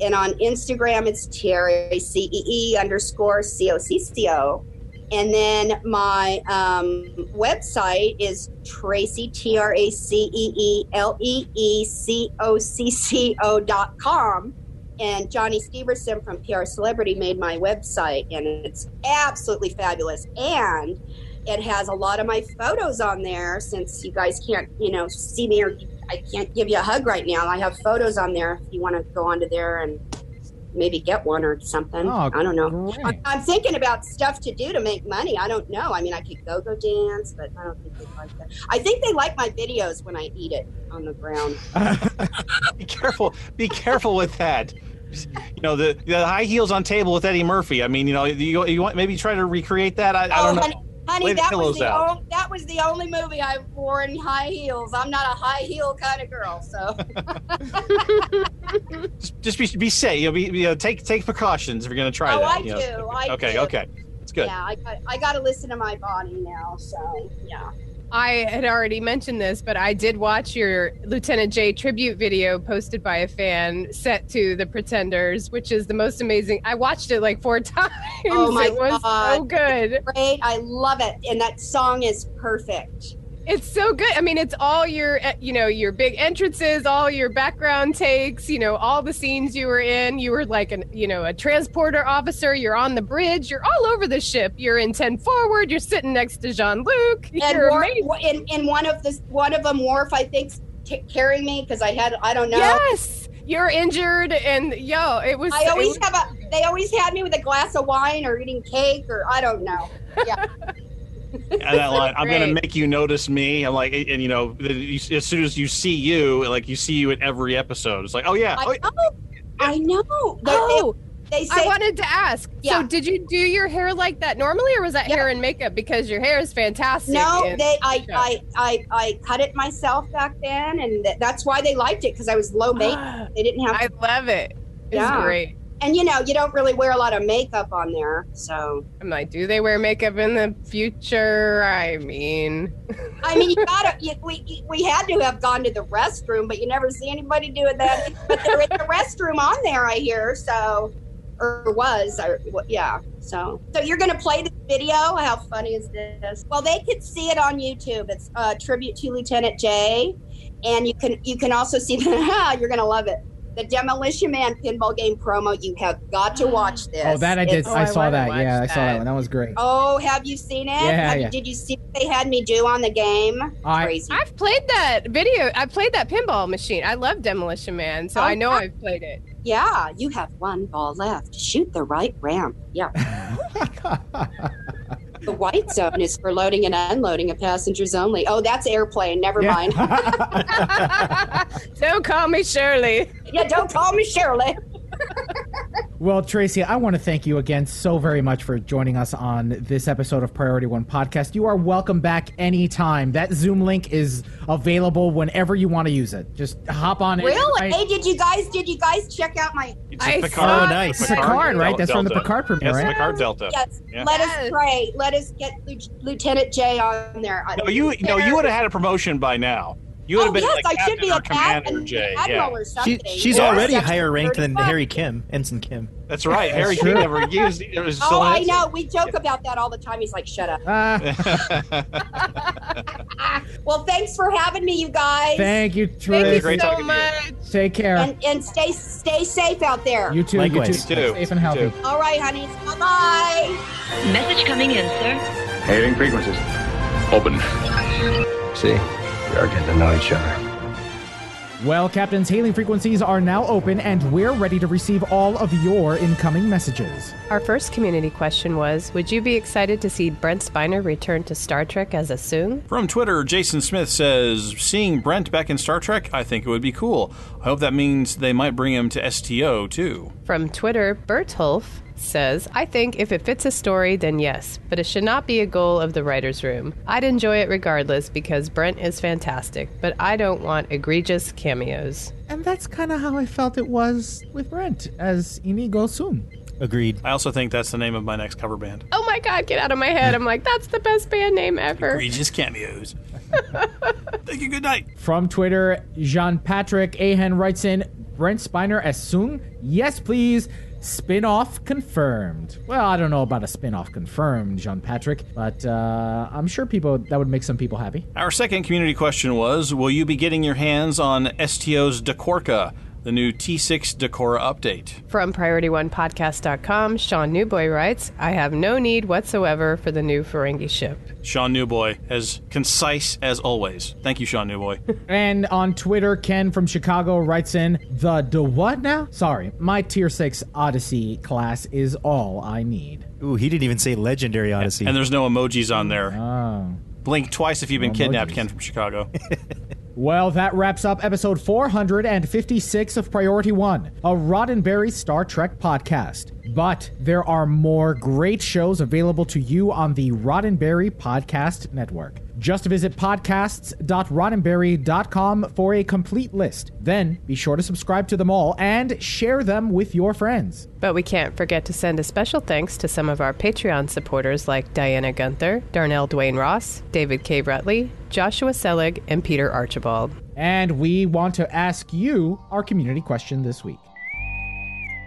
Speaker 13: and on Instagram it's T R A C E E underscore C O C C O. And then my um, website is Tracee T R A C E E L E E C O C C O dot com. And Johnny Steverson from PR Celebrity made my website, and it's absolutely fabulous. And it has a lot of my photos on there since you guys can't, you know, see me or I can't give you a hug right now. I have photos on there if you want to go onto there and maybe get one or something.
Speaker 4: Oh,
Speaker 13: I don't know. I'm, I'm thinking about stuff to do to make money. I don't know. I mean, I could go go dance, but I don't think they like that. I think they like my videos when I eat it on the ground. <laughs>
Speaker 1: Be careful. Be careful with that. You know the, the high heels on table with Eddie Murphy. I mean, you know, you, you want maybe try to recreate that. I, I
Speaker 13: oh,
Speaker 1: don't know.
Speaker 13: honey, honey that was the
Speaker 1: out.
Speaker 13: only, that was the only movie I wore in high heels. I'm not a high heel kind of girl, so. <laughs>
Speaker 1: Just be be safe. You know, be, you know, take take precautions if you're going to try
Speaker 13: Oh,
Speaker 1: that.
Speaker 13: I
Speaker 1: you know.
Speaker 13: do, I
Speaker 1: okay.
Speaker 13: do.
Speaker 1: Okay. It's good.
Speaker 13: Yeah, I got, I got to listen to my body now. So yeah.
Speaker 5: I had already mentioned this, but I did watch your Lieutenant Jae tribute video posted by a fan set to the Pretenders, which is the most amazing. I watched it like four <laughs> times.
Speaker 13: Oh my
Speaker 5: it was
Speaker 13: god,
Speaker 5: so good.
Speaker 13: Great, I love it, and that song is perfect.
Speaker 5: It's so good. I mean, it's all your, uh, you know, your big entrances, all your background takes, you know, all the scenes you were in. You were like an, you know, a transporter officer. You're on the bridge. You're all over the ship. You're in ten forward. You're sitting next to Jean Luc.
Speaker 13: And
Speaker 5: You're
Speaker 13: Worf, in, in one of the one of them, Worf, I think, t- carrying me because I had I don't know.
Speaker 5: Yes, you're injured, and yo, it was.
Speaker 13: I always
Speaker 5: was-
Speaker 13: have a. They always had me with a glass of wine or eating cake or I don't know. Yeah. <laughs> <laughs>
Speaker 1: And that line, I'm going to make you notice me. I'm like, and you know, the- you- as soon as you see you, like you see you in every episode. It's like, oh yeah, oh,
Speaker 13: I know. I know.
Speaker 5: Oh,
Speaker 13: they, they say
Speaker 5: I wanted to ask.
Speaker 13: Yeah.
Speaker 5: So, did you do your hair like that normally, or was that hair and makeup? Because your hair is fantastic.
Speaker 13: no. They I. I I I cut it myself back then, and th- that's why they liked it because I was low <gasps> maintenance. They didn't have.
Speaker 5: I love it. It's
Speaker 13: Yeah.
Speaker 5: great.
Speaker 13: And you know, you don't really wear a lot of makeup on there, so.
Speaker 5: I'm like, do they wear makeup in the future? I mean,
Speaker 13: I mean, you gotta. You, we we had to have gone to the restroom, but you never see anybody doing that. But they're in the restroom on there, I hear. So, or was, or yeah. So, so you're gonna play this video? How funny is this? Well, they could see it on YouTube. It's a tribute to Lieutenant Jae and you can you can also see <laughs> the. you're gonna love it. The Demolition Man pinball game promo. You have got to watch <gasps> this.
Speaker 4: Oh, that I did.
Speaker 13: It's-
Speaker 4: I
Speaker 5: I
Speaker 4: saw
Speaker 5: wanna
Speaker 4: that.
Speaker 5: watch
Speaker 4: Yeah, I saw that
Speaker 5: that.
Speaker 4: one. That was great.
Speaker 13: Oh, have you seen it?
Speaker 4: Yeah,
Speaker 13: Have-
Speaker 4: yeah.
Speaker 13: Did you see what they had me do on the game?
Speaker 4: I-
Speaker 13: Crazy.
Speaker 5: I've played that video. I played that pinball machine. I love Demolition Man, so
Speaker 13: Oh,
Speaker 5: I know
Speaker 13: yeah.
Speaker 5: I've played it.
Speaker 13: Yeah, you have one ball left. Shoot the right ramp. Yeah. <laughs> <laughs> the white zone is for loading and unloading of passengers only. Oh, that's airplane. Never
Speaker 4: Yeah.
Speaker 13: mind. <laughs>
Speaker 5: Don't call me Shirley.
Speaker 13: yeah, don't call me Shirley. <laughs>
Speaker 4: Well, Tracee, I want to thank you again so very much for joining us on this episode of Priority One Podcast. You are welcome back anytime. That Zoom link is available whenever you want to use it. Just hop on it.
Speaker 13: Really? Hey, did you guys did you guys check out my
Speaker 1: it's
Speaker 5: I
Speaker 1: a Picard.
Speaker 5: saw-
Speaker 10: Oh, nice.
Speaker 4: Picard, right? That's from the Picard premiere,
Speaker 1: Yes,
Speaker 4: right?
Speaker 1: Picard Delta.
Speaker 13: Yes.
Speaker 1: Yeah.
Speaker 13: Let us pray. Let us get Lieutenant Jae on there.
Speaker 1: No, you no, you would have had a promotion by now. You would
Speaker 13: Oh
Speaker 1: have been
Speaker 13: yes,
Speaker 1: like
Speaker 13: I should be a cap
Speaker 1: commander,
Speaker 13: and
Speaker 1: Jae.
Speaker 13: admiral
Speaker 1: Yeah,
Speaker 13: or
Speaker 10: She, she's
Speaker 1: Yeah.
Speaker 10: already
Speaker 13: Section
Speaker 10: higher ranked than Harry Kim, Ensign Kim.
Speaker 1: that's right. Harry <laughs> Kim never used. It was <laughs>
Speaker 13: Oh, I know. We joke about that all the time. He's like, "Shut up."
Speaker 4: Ah, <laughs>
Speaker 13: Well, thanks for having me, you guys.
Speaker 4: thank you,
Speaker 5: Thank you
Speaker 1: Great
Speaker 5: so
Speaker 1: talking to you.
Speaker 5: much.
Speaker 4: Take care.
Speaker 13: and and stay stay safe out there.
Speaker 4: you too.
Speaker 10: Likewise.
Speaker 4: You
Speaker 1: You
Speaker 4: too.
Speaker 1: too.
Speaker 4: Safe and healthy.
Speaker 13: All right, honeys. Bye bye.
Speaker 7: Message coming in, sir.
Speaker 9: Hailing frequencies. Open.
Speaker 2: See, we are getting to know each other.
Speaker 4: Well, Captain's hailing frequencies are now open, and we're ready to receive all of your incoming messages.
Speaker 5: Our first community question was Would you be excited to see Brent Spiner return to Star Trek as a Soong?
Speaker 1: From Twitter, Jason Smith says, Seeing Brent back in Star Trek, I think it would be cool. I hope that means they might bring him to STO too.
Speaker 5: From Twitter, Bertolf says, I think if it fits a story, then yes, but it should not be a goal of the writer's room. I'd enjoy it regardless because Brent is fantastic, but I don't want egregious cameos.
Speaker 4: And that's kind of how I felt it was with Brent as Inigo Soong.
Speaker 10: Agreed.
Speaker 1: I also think that's the name of my next cover band.
Speaker 5: Oh my god, get out of my head. I'm like, that's the best band name ever.
Speaker 1: Egregious cameos. <laughs> Thank you, good night.
Speaker 4: From Twitter, Jean Patrick Ahen writes in Brent Spiner as Soong? Yes, please. Spin off confirmed. Well, I don't know about a spin off confirmed, Jean Patrick, but uh, I'm sure people that would make some people happy.
Speaker 1: Our second community question was Will you be getting your hands on STO's D'Kora? The new T6 D'Kora update.
Speaker 5: From PriorityOnePodcast.com, Sean Newboy writes, I have no need whatsoever for the new Ferengi ship.
Speaker 1: Sean Newboy, as concise as always. Thank you, Sean Newboy. <laughs>
Speaker 4: and on Twitter, Ken from Chicago writes in, The do what now? Sorry, my Tier 6 Odyssey class is all I need.
Speaker 10: Ooh, he didn't even say Legendary Odyssey.
Speaker 1: And there's no emojis on there.
Speaker 4: Oh.
Speaker 1: Blink twice if you've been no kidnapped, emojis. Ken from Chicago. <laughs>
Speaker 4: Well, that wraps up episode 456 of Priority One, a Roddenberry Star Trek podcast. But there are more great shows available to you on the Roddenberry Podcast Network. Just visit podcasts.roddenberry.com for a complete list. Then be sure to subscribe to them all and share them with your friends.
Speaker 5: But we can't forget to send a special thanks to some of our Patreon supporters like Diana Gunther, Darnell Dwayne Ross, David K. Rutley, Joshua Selig, and Peter Archibald.
Speaker 4: And we want to ask you our community question this week.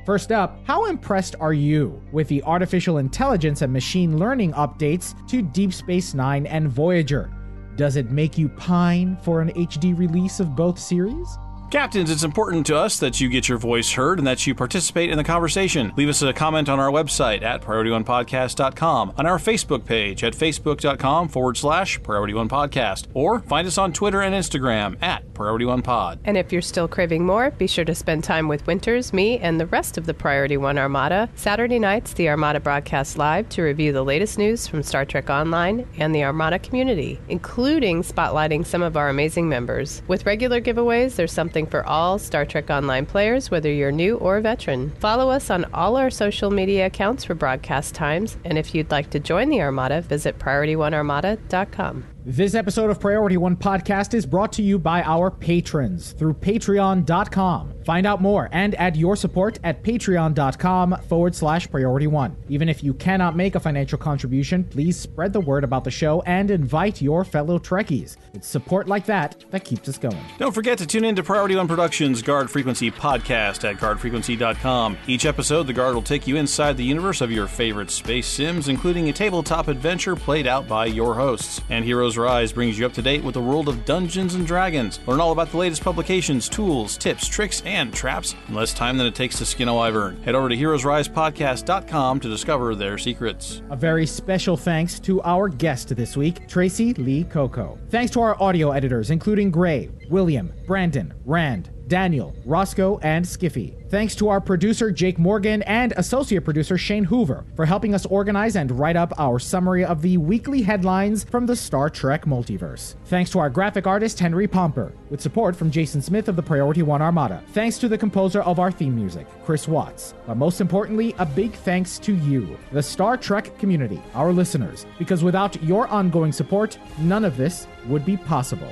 Speaker 4: First up, how impressed are you with the artificial intelligence and machine learning updates to Deep Space Nine and Voyager? Does it make you pine for an HD release of both series?
Speaker 1: Captains, it's important to us that you get your voice heard and that you participate in the conversation. Leave us a comment on our website at PriorityOnePodcast.com, on our Facebook page at Facebook.com forward slash Priority One Podcast, or find us on Twitter and Instagram at Priority One Pod.
Speaker 5: And if you're still craving more, be sure to spend time with Winters, me, and the rest of the Priority One Armada. Saturday nights, the Armada broadcasts live to review the latest news from Star Trek Online and the Armada community, including spotlighting some of our amazing members. With regular giveaways, there's something for all Star Trek Online players, whether you're new or a veteran. Follow us on all our social media accounts for broadcast times, and if you'd like to join the Armada, visit PriorityOneArmada.com.
Speaker 4: This episode of Priority One Podcast is brought to you by our patrons through patreon.com. Find out more and add your support at patreon.com forward slash priority one. Even if you cannot make a financial contribution, please spread the word about the show and invite your fellow Trekkies. It's support like that that keeps us going.
Speaker 1: Don't forget to tune in to Priority One Productions Guard Frequency podcast at guardfrequency.com. Each episode, the Guard will take you inside the universe of your favorite space sims, including a tabletop adventure played out by your hosts. And Heroes Rise brings you up to date with the world of Dungeons and Dragons. Learn all about the latest publications, tools, tips, tricks, and traps in less time than it takes to skin a wyvern. Head over to heroesrisepodcast.com to discover their secrets.
Speaker 4: A very special thanks to our guest this week, Tracee Lee Cocco. Thanks to our audio editors, including Gray, William, Brandon, Rand, Daniel, Roscoe, and Skiffy. Thanks to our producer, Jake Morgan, and associate producer, Shane Hoover, for helping us organize and write up our summary of the weekly headlines from the Star Trek multiverse. Thanks to our graphic artist, Henry Pomper, with support from Jason Smith of the Priority One Armada. Thanks to the composer of our theme music, Chris Watts. But most importantly, a big thanks to you, the Star Trek community, our listeners, because without your ongoing support, none of this would be possible.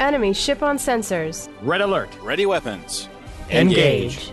Speaker 5: Enemy ship on sensors.
Speaker 1: Red alert. Ready weapons.
Speaker 5: Engage. Engage.